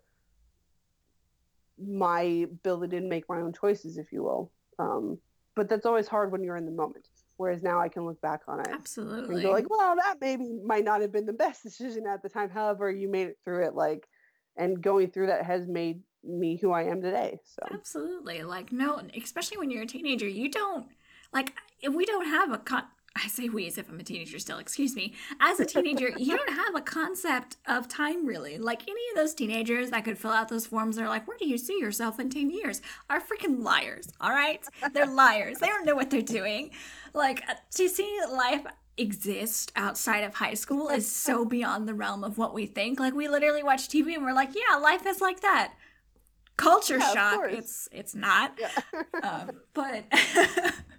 my ability to make my own choices, if you will. Um, but that's always hard when you're in the moment. Whereas now I can look back on it Absolutely. and go like, well, that maybe might not have been the best decision at the time. However, you made it through it, like, and going through that has made me who I am today. So Absolutely. Like, no, especially when you're a teenager, you don't, like, if we don't have a con- I say we as if I'm a teenager still, excuse me. As a teenager, you don't have a concept of time really. Like any of those teenagers that could fill out those forms, they're like, where do you see yourself in 10 years? Are freaking liars, all right? They're liars. They don't know what they're doing. Like, uh, to see life exist outside of high school is so beyond the realm of what we think. Like, we literally watch TV and we're like, yeah, life is like that. Culture Yeah, shock. It's it's not. yeah. Um, but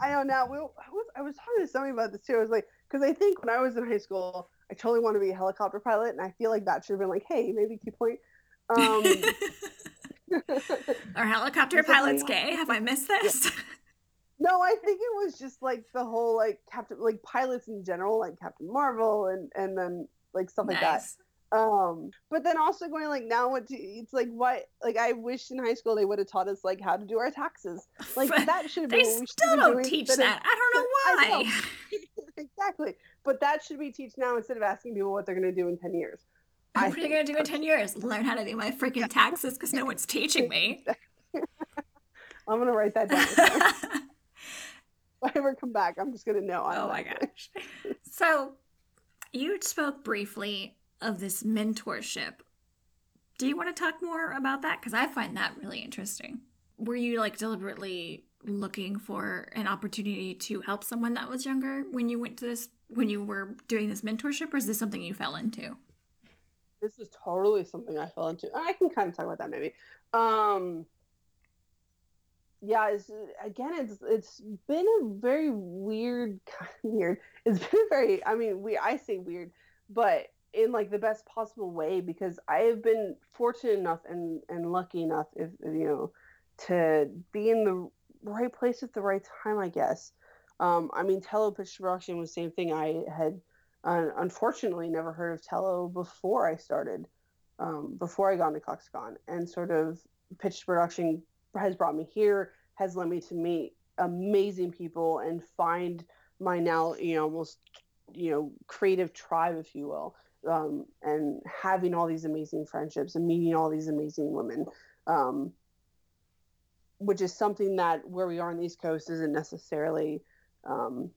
I know now. We, I was I was talking to somebody about this too. I was like, because I think when I was in high school, I totally wanted to be a helicopter pilot, and I feel like that should have been like, hey, maybe key point. Um, Are helicopter pilots gay? Have I missed this? no, I think it was just like the whole like Captain, like pilots in general, like Captain Marvel, and and then like stuff like that. Um, but then also going like now, what? It's like what? Like I wish in high school they would have taught us like how to do our taxes. Like that should have They been. what we still don't teach of- that. I don't know know. why. exactly. But that should be teach now instead of asking people what they're going to do in 10 years. What are you gonna do in ten years? Learn how to do my freaking taxes because no one's teaching me. I'm going to write that down. if I ever come back, I'm just going to know. oh my gosh. So, you spoke briefly of this mentorship. Do you want to talk more about that? Because I find that really interesting. Were you like deliberately looking for an opportunity to help someone that was younger when you went to this, when you were doing this mentorship, or is this something you fell into? This is totally something I fell into. I can kind of talk about that maybe. Um, yeah, it's, again, it's it's been a very weird, weird. It's been a very. I mean, we I say weird, but in like the best possible way because I have been fortunate enough and and lucky enough, if you know, to be in the right place at the right time. I guess. Um, I mean, Tello pitch production was the same thing. I had uh, unfortunately never heard of Tello before I started, um, before I got into ClexaCon, and sort of pitch production has brought me here, has led me to meet amazing people and find my now, you know, almost, you know, creative tribe, if you will, um, and having all these amazing friendships and meeting all these amazing women, um, which is something that where we are on the East Coast isn't necessarily um,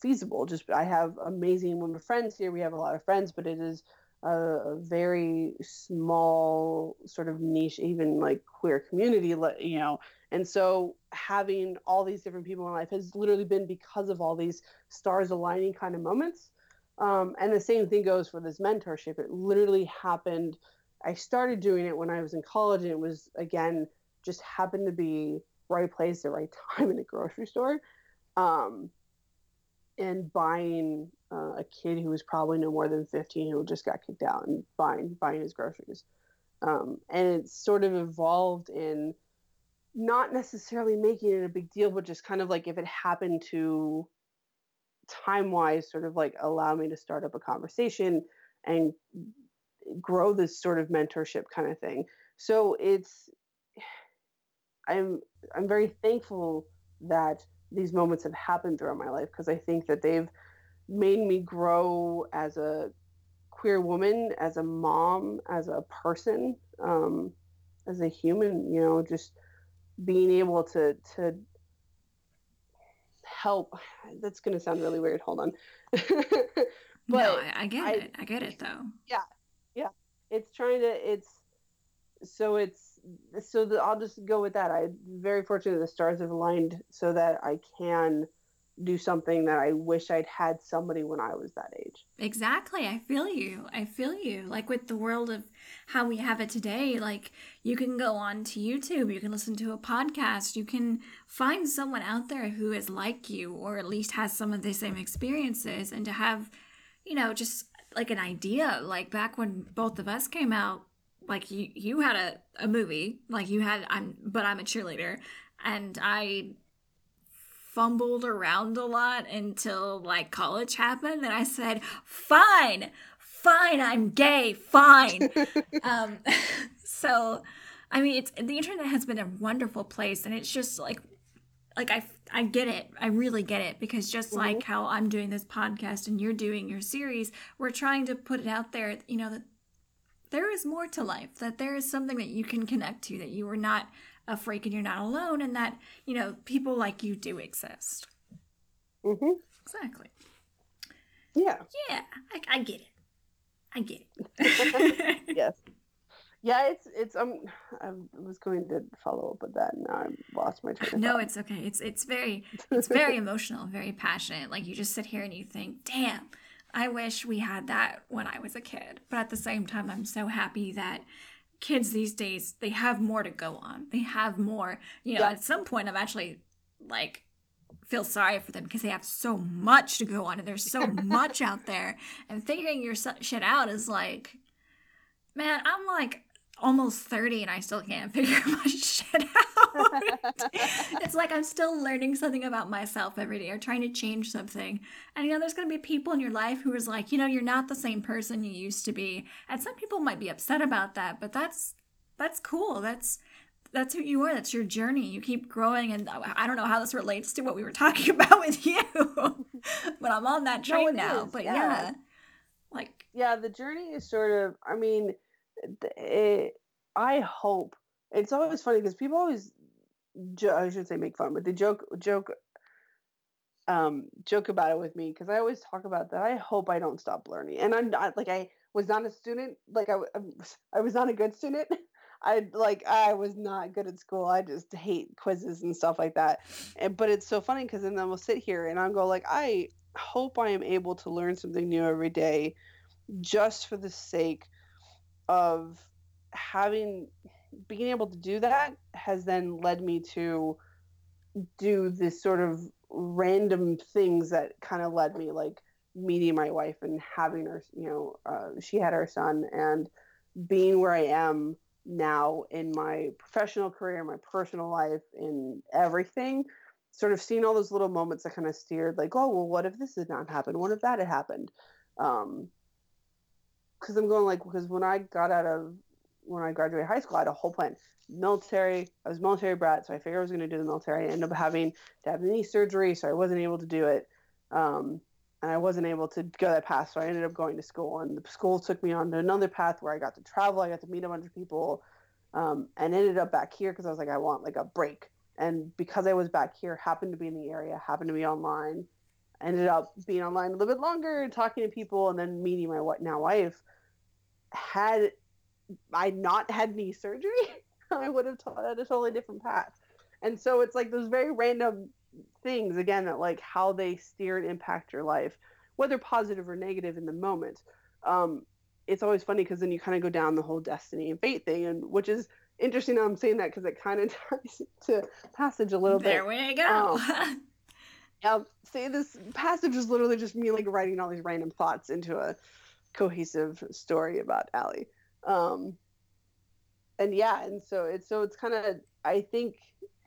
feasible. Just I have amazing women friends here. We have a lot of friends, but it is a, a very small sort of niche, even like queer community, you know. And so having all these different people in life has literally been because of all these stars aligning kind of moments. Um, and the same thing goes for this mentorship. It literally happened. I started doing it when I was in college, and it was again just happened to be right place at right time in a grocery store. Um, and buying uh, a kid who was probably no more than 15 who just got kicked out and buying buying his groceries um, and it's sort of evolved in not necessarily making it a big deal but just kind of like if it happened to time wise sort of like allow me to start up a conversation and grow this sort of mentorship kind of thing so it's i'm i'm very thankful that these moments have happened throughout my life because I think that they've made me grow as a queer woman, as a mom, as a person, um, as a human. You know, just being able to to help. That's going to sound really weird. Hold on. but no, I, I get I- it. I get it though. Yeah yeah it's trying to it's so it's so the, i'll just go with that i'm very fortunate the stars have aligned so that i can do something that i wish i'd had somebody when i was that age Exactly. I feel you. I feel you. Like with the world of how we have it today, like you can go on to YouTube, you can listen to a podcast, you can find someone out there who is like you or at least has some of the same experiences and to have, you know, just like an idea. Like back when both of us came out, like you you had a, a movie, like you had I'm but I'm a cheerleader and I fumbled around a lot until like college happened and i said fine fine i'm gay fine um so I mean, it's the internet has been a wonderful place, and it's just like, like I, I get it. I really get it because just mm-hmm. like how I'm doing this podcast and you're doing your series, we're trying to put it out there. You know that there is more to life. That there is something that you can connect to. That you are not a freak and you're not alone, and that you know people like you do exist. Mm-hmm. Exactly. Yeah. Yeah, I, I get it. I get it. yes. Yeah, it's it's um I was going to follow up with that and now I lost my train. no, it's okay. It's it's very it's very emotional, very passionate. Like you just sit here and you think, "Damn, I wish we had that when I was a kid." But at the same time, I'm so happy that kids these days they have more to go on. They have more. You know, yeah. at some point, I'm actually like feel sorry for them because they have so much to go on and there's so much out there and figuring your shit out is like man i'm like almost 30 and i still can't figure my shit out it's like i'm still learning something about myself every day or trying to change something and you know there's going to be people in your life who is like you know you're not the same person you used to be and some people might be upset about that but that's that's cool that's that's who you are. That's your journey. You keep growing, and I don't know how this relates to what we were talking about with you, but I'm on that train no, now. Is. But yeah. yeah. like yeah, the journey is sort of. I mean, it, I hope it's always funny because people always. I should say make fun, but they joke joke um joke about it with me because I always talk about that. I hope I don't stop learning, and I'm not like I was not a student. Like I, I was not a good student. I like I was not good at school. I just hate quizzes and stuff like that. And but it's so funny because then we'll sit here and I'll go like I hope I am able to learn something new every day, just for the sake of having being able to do that has then led me to do this sort of random things that kind of led me like meeting my wife and having her you know uh, she had her son and being where i am now in my professional career, my personal life, in everything, sort of seeing all those little moments that kind of steered, like, oh, well, what if this did not happen? What if that had happened? Um, because I'm going like, because when I got out of, when I graduated high school, I had a whole plan. Military, I was military brat, so I figured I was going to do the military. I ended up having to have knee surgery, so I wasn't able to do it. Um, and I wasn't able to go that path. So I ended up going to school, and the school took me on to another path where I got to travel. I got to meet a bunch of people, um, and ended up back here because I was like, I want like a break. And because I was back here, happened to be in the area, happened to be online, ended up being online a little bit longer, talking to people, and then meeting my what now wife. Had I not had knee surgery, I would have had a totally different path. And so it's like those very random things again that like how they steer and impact your life whether positive or negative in the moment um, it's always funny because then you kind of go down the whole destiny and fate thing and which is interesting i'm saying that because it kind of ties to passage a little there bit there we go um, yeah say this passage is literally just me like writing all these random thoughts into a cohesive story about Allie. Um, and yeah, and so it's so it's kind of I think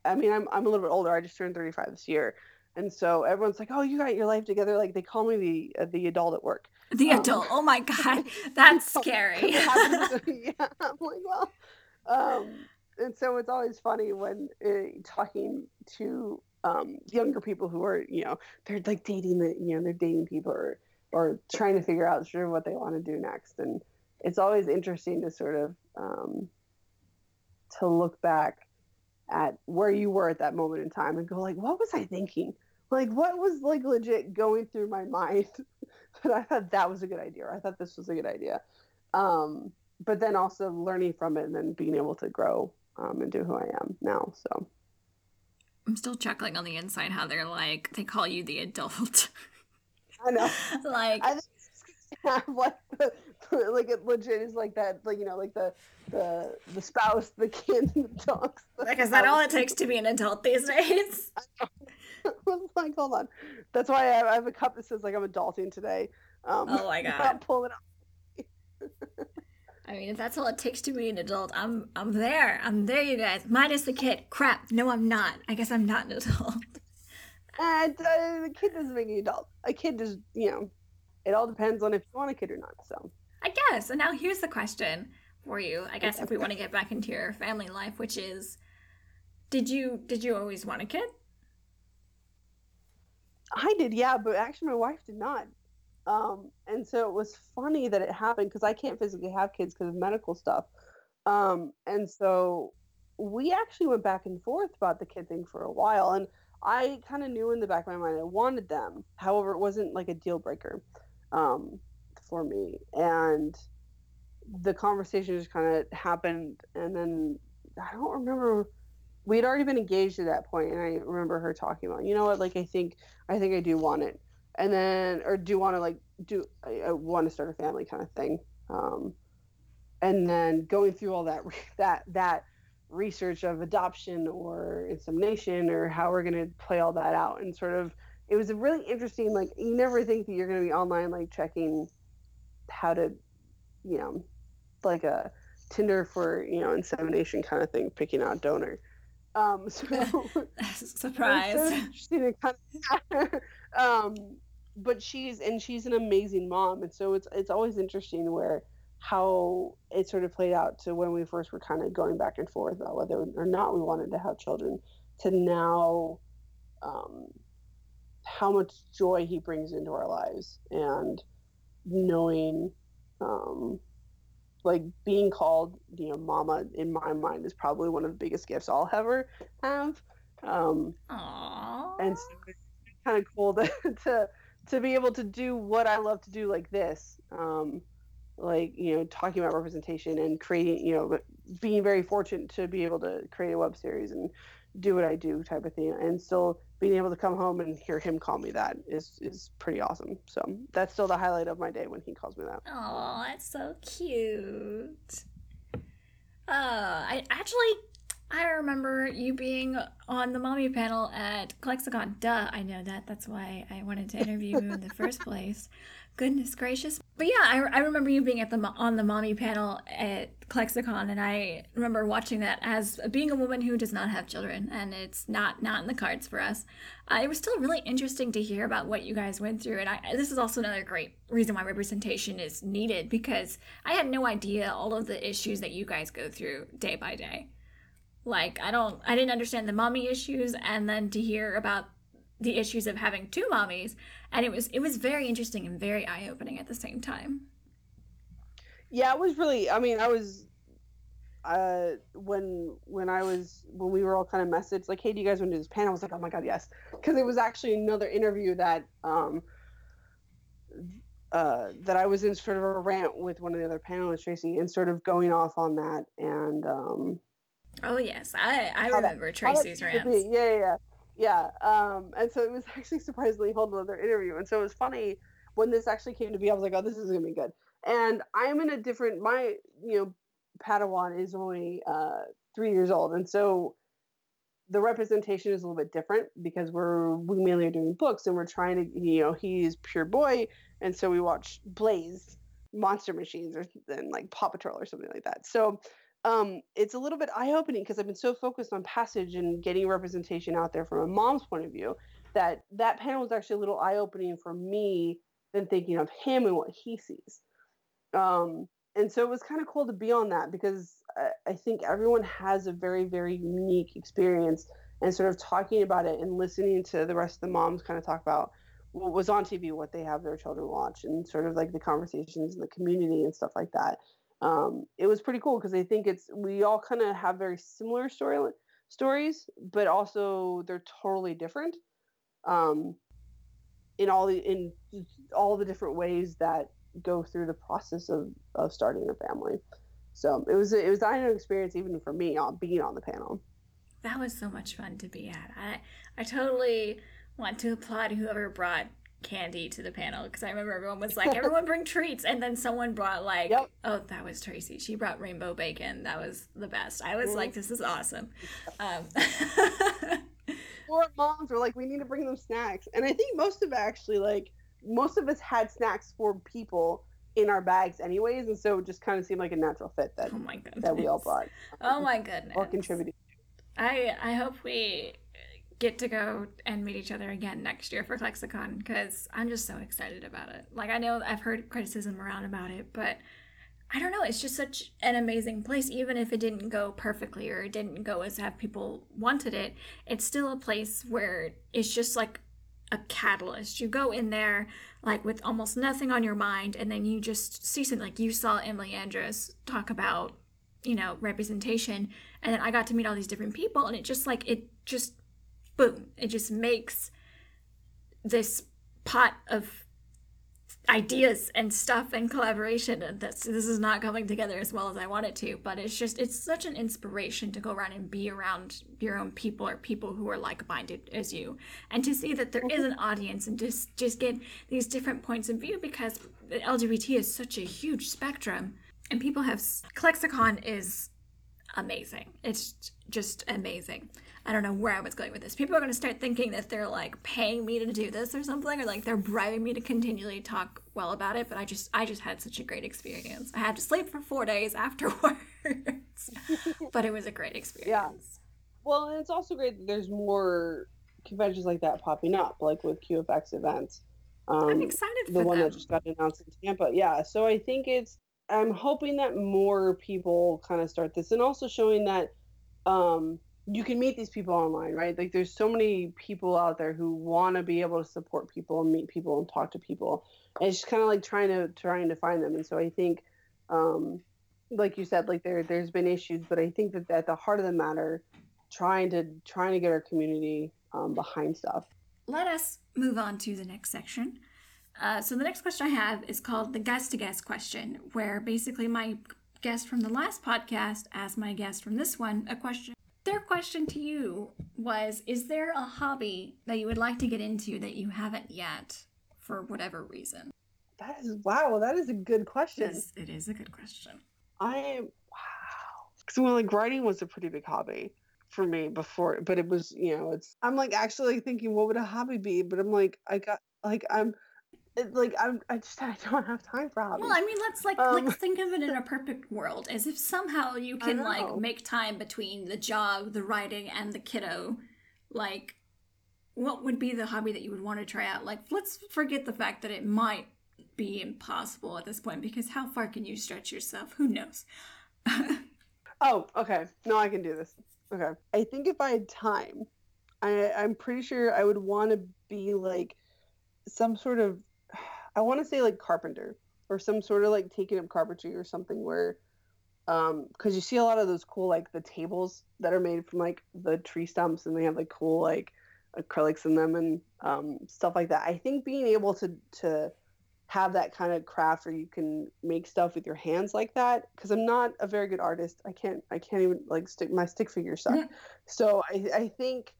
I mean, I'm I'm a little bit older. I just turned 35 this year, and so everyone's like, "Oh, you got your life together." Like they call me the uh, the adult at work. The um, adult. Oh my god, that's scary. yeah, I'm like, well, um, and so it's always funny when uh, talking to um, younger people who are, you know, they're like dating the, you know, they're dating people or or trying to figure out sure what they want to do next, and it's always interesting to sort of um, to look back at where you were at that moment in time and go like what was i thinking? Like what was like legit going through my mind? But i thought that was a good idea i thought this was a good idea. Um, but then also learning from it and then being able to grow um, and do who i am now so. I'm still chuckling on the inside how they're like they call you the adult. I know. Like I have like the, like it legit is like that like you know like the the the spouse the kid the dogs the like is that all it takes to be an adult these days like hold on that's why I have, I have, a cup that says like i'm adulting today um oh my god pull it up I mean, if that's all it takes to be an adult, I'm I'm there. I'm there, you guys. Minus the kid. Crap. No, I'm not. I guess I'm not an adult. And uh, the kid doesn't make you adult. A kid is, you know, it all depends on if you want a kid or not. So I guess. And now here's the question: for you. I guess if we want to get back into your family life, which is, did you did you always want a kid? I did, yeah, but actually my wife did not. Um, and so it was funny that it happened because I can't physically have kids because of medical stuff. Um, and so we actually went back and forth about the kid thing for a while. And I kind of knew in the back of my mind I wanted them. However, it wasn't like a deal breaker um, for me. And the conversation just kind of happened. And then I don't remember. We had already been engaged at that point, and I remember her talking about, you know what, like I think, I think I do want it, and then, or do want to like do, I, I want to start a family kind of thing, um, and then going through all that, that, that research of adoption or insemination or how we're going to play all that out and sort of it was a really interesting like you never think that you're going to be online like checking how to you know like a tinder for you know insemination kind of thing picking out donor. Um so surprise so interesting kind of, um but she's and she's an amazing mom and so it's it's always interesting where how it sort of played out to when we first were kind of going back and forth about whether or not we wanted to have children to now um, how much joy he brings into our lives and knowing um, like being called you know mama in my mind is probably one of the biggest gifts i'll ever have um, Aww. and so it's kind of cool to, to to be able to do what i love to do like this um, like you know talking about representation and creating you know being very fortunate to be able to create a web series and do what I do type of thing and still being able to come home and hear him call me that is is pretty awesome. So that's still the highlight of my day when he calls me that. Oh, that's so cute. Uh, I actually I remember you being on the mommy panel at ClexaCon. Duh, I know that. That's why I wanted to interview you in the first place. Goodness gracious. But yeah, I, I remember you being at the on the mommy panel at ClexaCon, and I remember watching that as being a woman who does not have children, and it's not not in the cards for us. Uh, it was still really interesting to hear about what you guys went through, and I, this is also another great reason why representation is needed because I had no idea all of the issues that you guys go through day by day. Like I don't, I didn't understand the mommy issues, and then to hear about the issues of having two mommies. And it was it was very interesting and very eye-opening at the same time. Yeah it was really i mean i was uh when when i was when we were all kind of messaged like hey do you guys want to do this panel? I was like oh my god yes. Because it was actually another interview that um uh, that I was in sort of a rant with one of the other panelists, Tracy, and sort of going off on that. And um, oh yes, I I remember that, Tracy's rants. Yeah, yeah, yeah. Yeah um and so it was actually surprisingly hold another interview. And so it was funny when this actually came to be i was like oh this is gonna be good. And i'm in a different my you know padawan is only uh three years old. And so the representation is a little bit different because we're we mainly are doing books and we're trying to you know he's pure boy. And so we watch blaze monster machines or then like paw patrol or something like that. So um, it's a little bit eye opening because I've been so focused on passage and getting representation out there from a mom's point of view that that panel was actually a little eye opening for me than thinking of him and what he sees. Um, and so it was kind of cool to be on that because I, I think everyone has a very, very unique experience and sort of talking about it and listening to the rest of the moms kind of talk about what was on TV, what they have their children watch, and sort of like the conversations in the community and stuff like that um, it was pretty cool because I think it's we all kind of have very similar story stories, but also they're totally different um, in all the in all the different ways that go through the process of of starting a family. So it was it was an experience even for me on being on the panel. That was so much fun to be at. I I totally want to applaud whoever brought candy to the panel because I remember everyone was like, everyone bring treats. And then someone brought, like, yep. oh, that was Tracy. She brought rainbow bacon. That was the best. I was mm-hmm. like, this is awesome. Um, Or moms were like, we need to bring them snacks. And I think most of actually, like, most of us had snacks for people in our bags anyways. And so it just kind of seemed like a natural fit that, oh my goodness. that we all brought. Oh my goodness. Or contributed. I, I hope we get to go and meet each other again next year for ClexaCon because I'm just so excited about it. Like I know I've heard criticism around about it, but I don't know, it's just such an amazing place. Even if it didn't go perfectly or it didn't go as have people wanted it, it's still a place where it's just like a catalyst. You go in there like with almost nothing on your mind, and then you just see something like you saw Emily Andras talk about, you know, representation, and then I got to meet all these different people, and it just like it just boom, it just makes this pot of ideas and stuff and collaboration and this this is not coming together as well as I want it to but it's just it's such an inspiration to go around and be around your own people or people who are like-minded as you. And to see that there is an audience and just just get these different points of view because LGBT is such a huge spectrum and people have ClexaCon is amazing. It's just amazing I don't know where I was going with this. People are going to start thinking that they're like paying me to do this or something, or like they're bribing me to continually talk well about it. But I just, I just had such a great experience. I had to sleep for four days afterwards, but it was a great experience. Yeah. Well, and it's also great that there's more conventions like that popping up, like with QFX events. Um, I'm excited for the one them. that just got announced in Tampa. Yeah, so I think it's. I'm hoping that more people kind of start this, and also showing that. Um, you can meet these people online, right? Like there's so many people out there who want to be able to support people and meet people and talk to people. And it's just kind of like trying to trying to find them. And so I think, um, like you said, like there there's been issues, but I think that at the heart of the matter, trying to trying to get our community um, behind stuff. Let us move on to the next section. Uh, so the next question I have is called the guest to guest question, where basically my guest from the last podcast asked my guest from this one a question their question to you was Is there a hobby that you would like to get into that you haven't yet for whatever reason? That is, wow, that is a good question. It is, it is a good question. I, am, wow. Because, well, like, writing was a pretty big hobby for me before, but it was, you know, it's, I'm like actually thinking, what would a hobby be? But I'm like, I got, like, I'm, it, like I'm, I just I don't have time for hobbies. Well, I mean, let's like um, like think of it in a perfect world, as if somehow you can like make time between the job, the writing, and the kiddo. Like, what would be the hobby that you would want to try out? Like, let's forget the fact that it might be impossible at this point, because how far can you stretch yourself? Who knows? oh, okay. No, I can do this. Okay. I think if I had time, I I'm pretty sure I would want to be like some sort of I want to say like carpenter or some sort of like taking up carpentry or something where um because you see a lot of those cool like the tables that are made from like the tree stumps and they have like cool like acrylics in them and um stuff like that. I think being able to to have that kind of craft where you can make stuff with your hands like that because i'm not a very good artist. I can't i can't even like stick my stick figure stuff mm-hmm. so i i think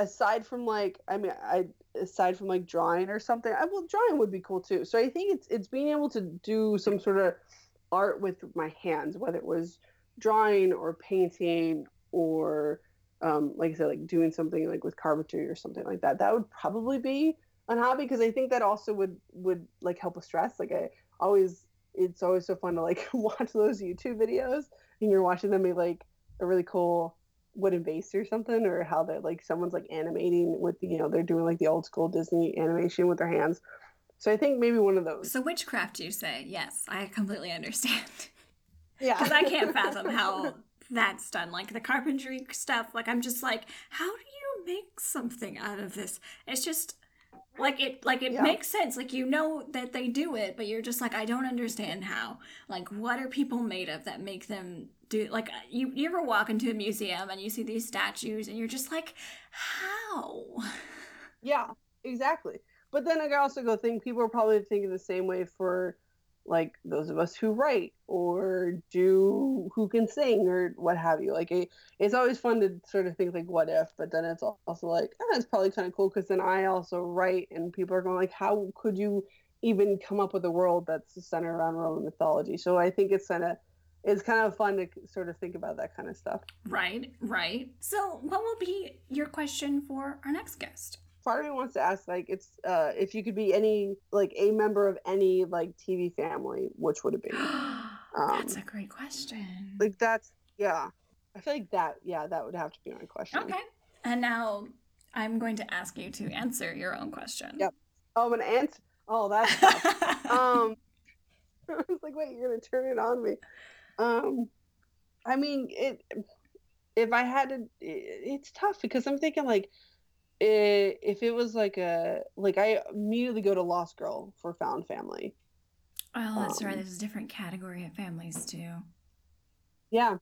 aside from like i mean i aside from like drawing or something I, well drawing would be cool too. So i think it's it's being able to do some sort of art with my hands whether it was drawing or painting or um, like i said like doing something like with carpentry or something like that. That would probably be a hobby because i think that also would would like help with stress. Like i always it's always so fun to like watch those youtube videos and you're watching them be like a really cool wooden base or something or how they're like someone's like animating with you know they're doing like the old school disney animation with their hands. So i think maybe one of those. So witchcraft you say? Yes i completely understand. Yeah. Because i can't fathom how that's done like the carpentry stuff like i'm just like how do you make something out of this? It's just like it like it yeah. makes sense. Like you know that they do it but you're just like i don't understand how. Like what are people made of that make them do like uh, you you ever walk into a museum and you see these statues and you're just like how? Yeah exactly. But then i also go think people are probably thinking the same way for like those of us who write or do who can sing or what have you like it, it's always fun to sort of think like what if but then it's also like oh, it's probably kind of cool because then i also write and people are going like how could you even come up with a world that's centered around roman mythology so i think it's kind of it's kind of fun to sort of think about that kind of stuff. Right, right. So, what will be your question for our next guest? Part of me wants to ask, like, it's uh, if you could be any, like, a member of any like TV family, which would it be? Um, that's a great question. Like, that's yeah. I feel like that, yeah, that would have to be my question. Okay. And now I'm going to ask you to answer your own question. Yep. Oh, an answer. Oh, that's um. I was like, wait, you're gonna turn it on me. Um, I mean, it. If I had to, it, it's tough because I'm thinking like, it, if it was like a like I immediately go to Lost Girl for Found Family. Oh, that's um, right. There's a different category of families too. Yeah,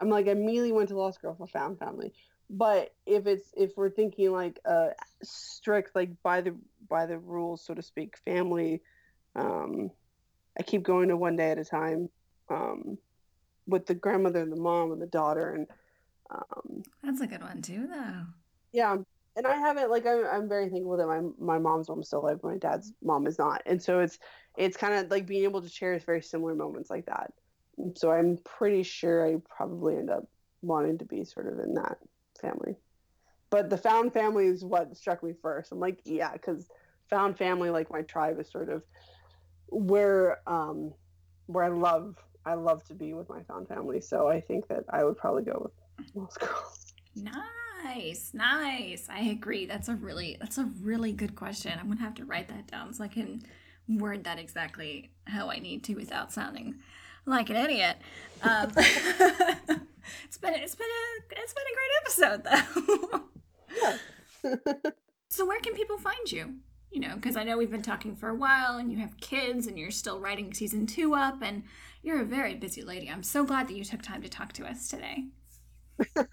I'm like I immediately went to Lost Girl for Found Family. But if it's if we're thinking like a strict like by the by the rules so to speak family, um, I keep going to one day at a time. Um, with the grandmother and the mom and the daughter and um, that's a good one too though yeah and i haven't like i'm, I'm very thankful that my my mom's mom's still alive but my dad's mom is not. And so it's it's kind of like being able to cherish very similar moments like that. So i'm pretty sure i probably end up wanting to be sort of in that family. But the found family is what struck me first. I'm like yeah because found family like my tribe is sort of where um where i love I love to be with my found family. So I think that I would probably go with Lost Girls. Nice, nice. Nice. I agree. That's a really that's a really good question. I'm gonna have to write that down so I can word that exactly how I need to without sounding like an idiot. Um, it's been it's been a it's been a great episode though. so where can people find you? You know, because I know we've been talking for a while, and you have kids, and you're still writing season two up, and you're a very busy lady. I'm so glad that you took time to talk to us today.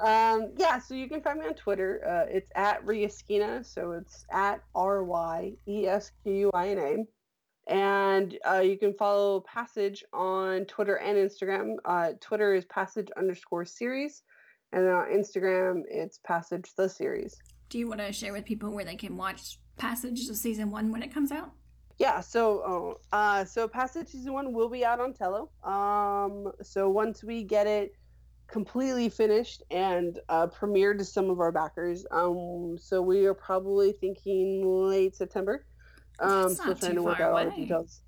um, yeah, so you can find me on Twitter. Uh, it's at Ryesquina, so it's at R Y E S Q U I N A. And uh, you can follow Passage on Twitter and Instagram. Uh, Twitter is Passage underscore series, and on Instagram it's Passage the series. Do you want to share with people where they can watch Passage of season one when it comes out? Yeah, so uh, uh, so Passage season one will be out on Tello. Um, so once we get it completely finished and uh, premiered to some of our backers, um, so we are probably thinking late September. Um, That's still trying to work out away. all the details.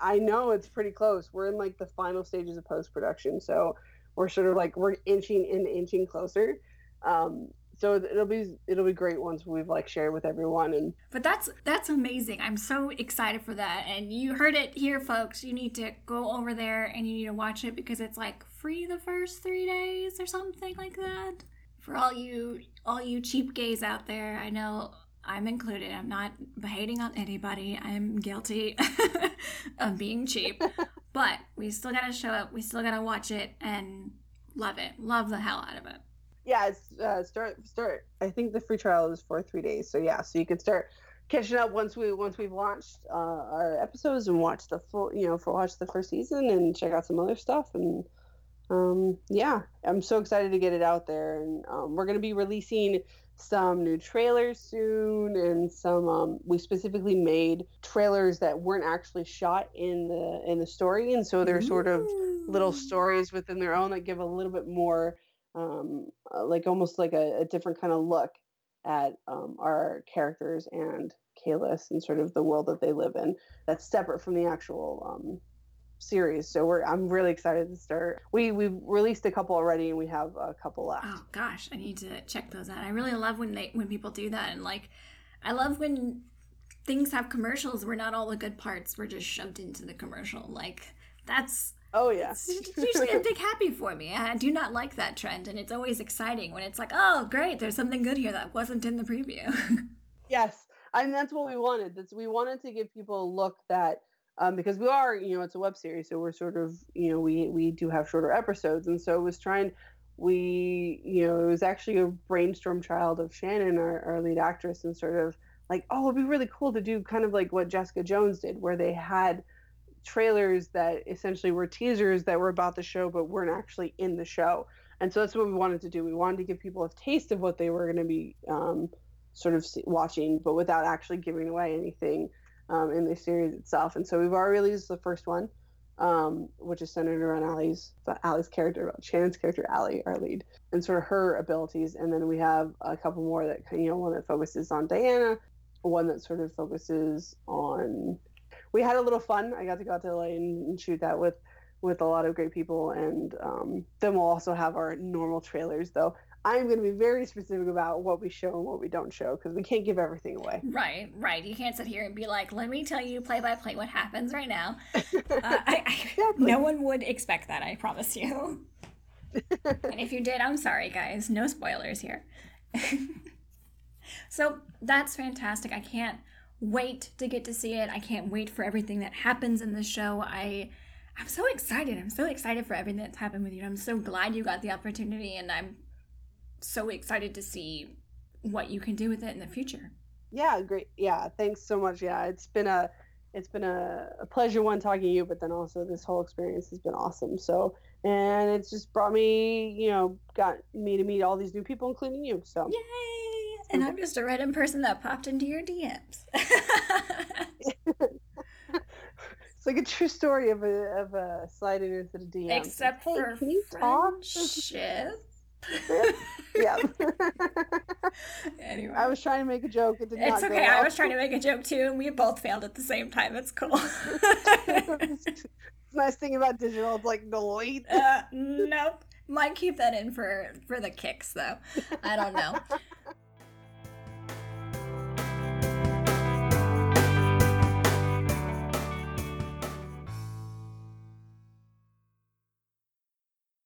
I know it's pretty close. We're in like the final stages of post production, so we're sort of like we're inching and inching closer. Um, so it'll be it'll be great once we've like shared with everyone and but that's that's amazing. I'm so excited for that. And you heard it here folks. You need to go over there and you need to watch it because it's like free the first three days or something like that. For all you all you cheap gays out there i know i'm included. I'm not hating on anybody. I'm guilty of being cheap. But we still gotta show up. We still gotta watch it and love it. Love the hell out of it yeah, it's uh, start start. I think the free trial is for three days, so yeah, so you can start catching up once we once we've launched uh, our episodes and watch the full, you know, for watch the first season and check out some other stuff and um, yeah, I'm so excited to get it out there and um, we're gonna be releasing some new trailers soon and some um, we specifically made trailers that weren't actually shot in the in the story and so they're sort of little stories within their own that give a little bit more um, uh, like almost like a, a, different kind of look at um, our characters and Kahless and sort of the world that they live in that's separate from the actual um, series. So we're I'm really excited to start. We we've released a couple already and we have a couple left. Oh gosh, I need to check those out. I really love when they when people do that and like I love when things have commercials where not all the good parts were just shoved into the commercial. Like that's Oh yeah. It's usually a big happy for me. I do not like that trend, and it's always exciting when it's like, oh great, there's something good here that wasn't in the preview. yes, and that's what we wanted. That's we wanted to give people a look that um, because we are, you know, it's a web series, so we're sort of, you know, we we do have shorter episodes, and so it was trying. We, you know, it was actually a brainstorm child of Shannon, our, our lead actress, and sort of like, oh, it'd be really cool to do kind of like what Jessica Jones did, where they had trailers that essentially were teasers that were about the show but weren't actually in the show. And so that's what we wanted to do. We wanted to give people a taste of what they were going to be um, sort of watching, but without actually giving away anything um, in the series itself. And so we've already released the first one, um, which is centered around Allie's Allie's character, Shannon's character, Allie, our lead, and sort of her abilities. And then we have a couple more that you know, one that focuses on Diana, one that sort of focuses on we had a little fun. I got to go out to LA and, and shoot that with with a lot of great people, and um, then we'll also have our normal trailers. Though I'm going to be very specific about what we show and what we don't show because we can't give everything away. Right, right. You can't sit here and be like, "Let me tell you play by play what happens right now." Uh, I, I, Exactly. no one would expect that. I promise you. and if you did, I'm sorry, guys. No spoilers here. so that's fantastic. I can't wait to get to see it. I can't wait for everything that happens in the show. I I'm so excited. I'm so excited for everything that's happened with you. I'm so glad you got the opportunity and I'm so excited to see what you can do with it in the future. Yeah, great. Yeah, thanks so much. Yeah, it's been a it's been a, a pleasure one talking to you, but then also this whole experience has been awesome. So and it's just brought me, you know, got me to meet all these new people, including you. So Yay! And I'm just a random person that popped into your DMs. it's like a true story of a of a sliding into the DM. Except Hey, for can you friendship. yeah. anyway. I was trying to make a joke. It did not it's okay. I was trying to make a joke too, and we both failed at the same time. It's cool. nice thing about digital. It's like delete. uh, nope. Might keep that in for for the kicks though. I don't know.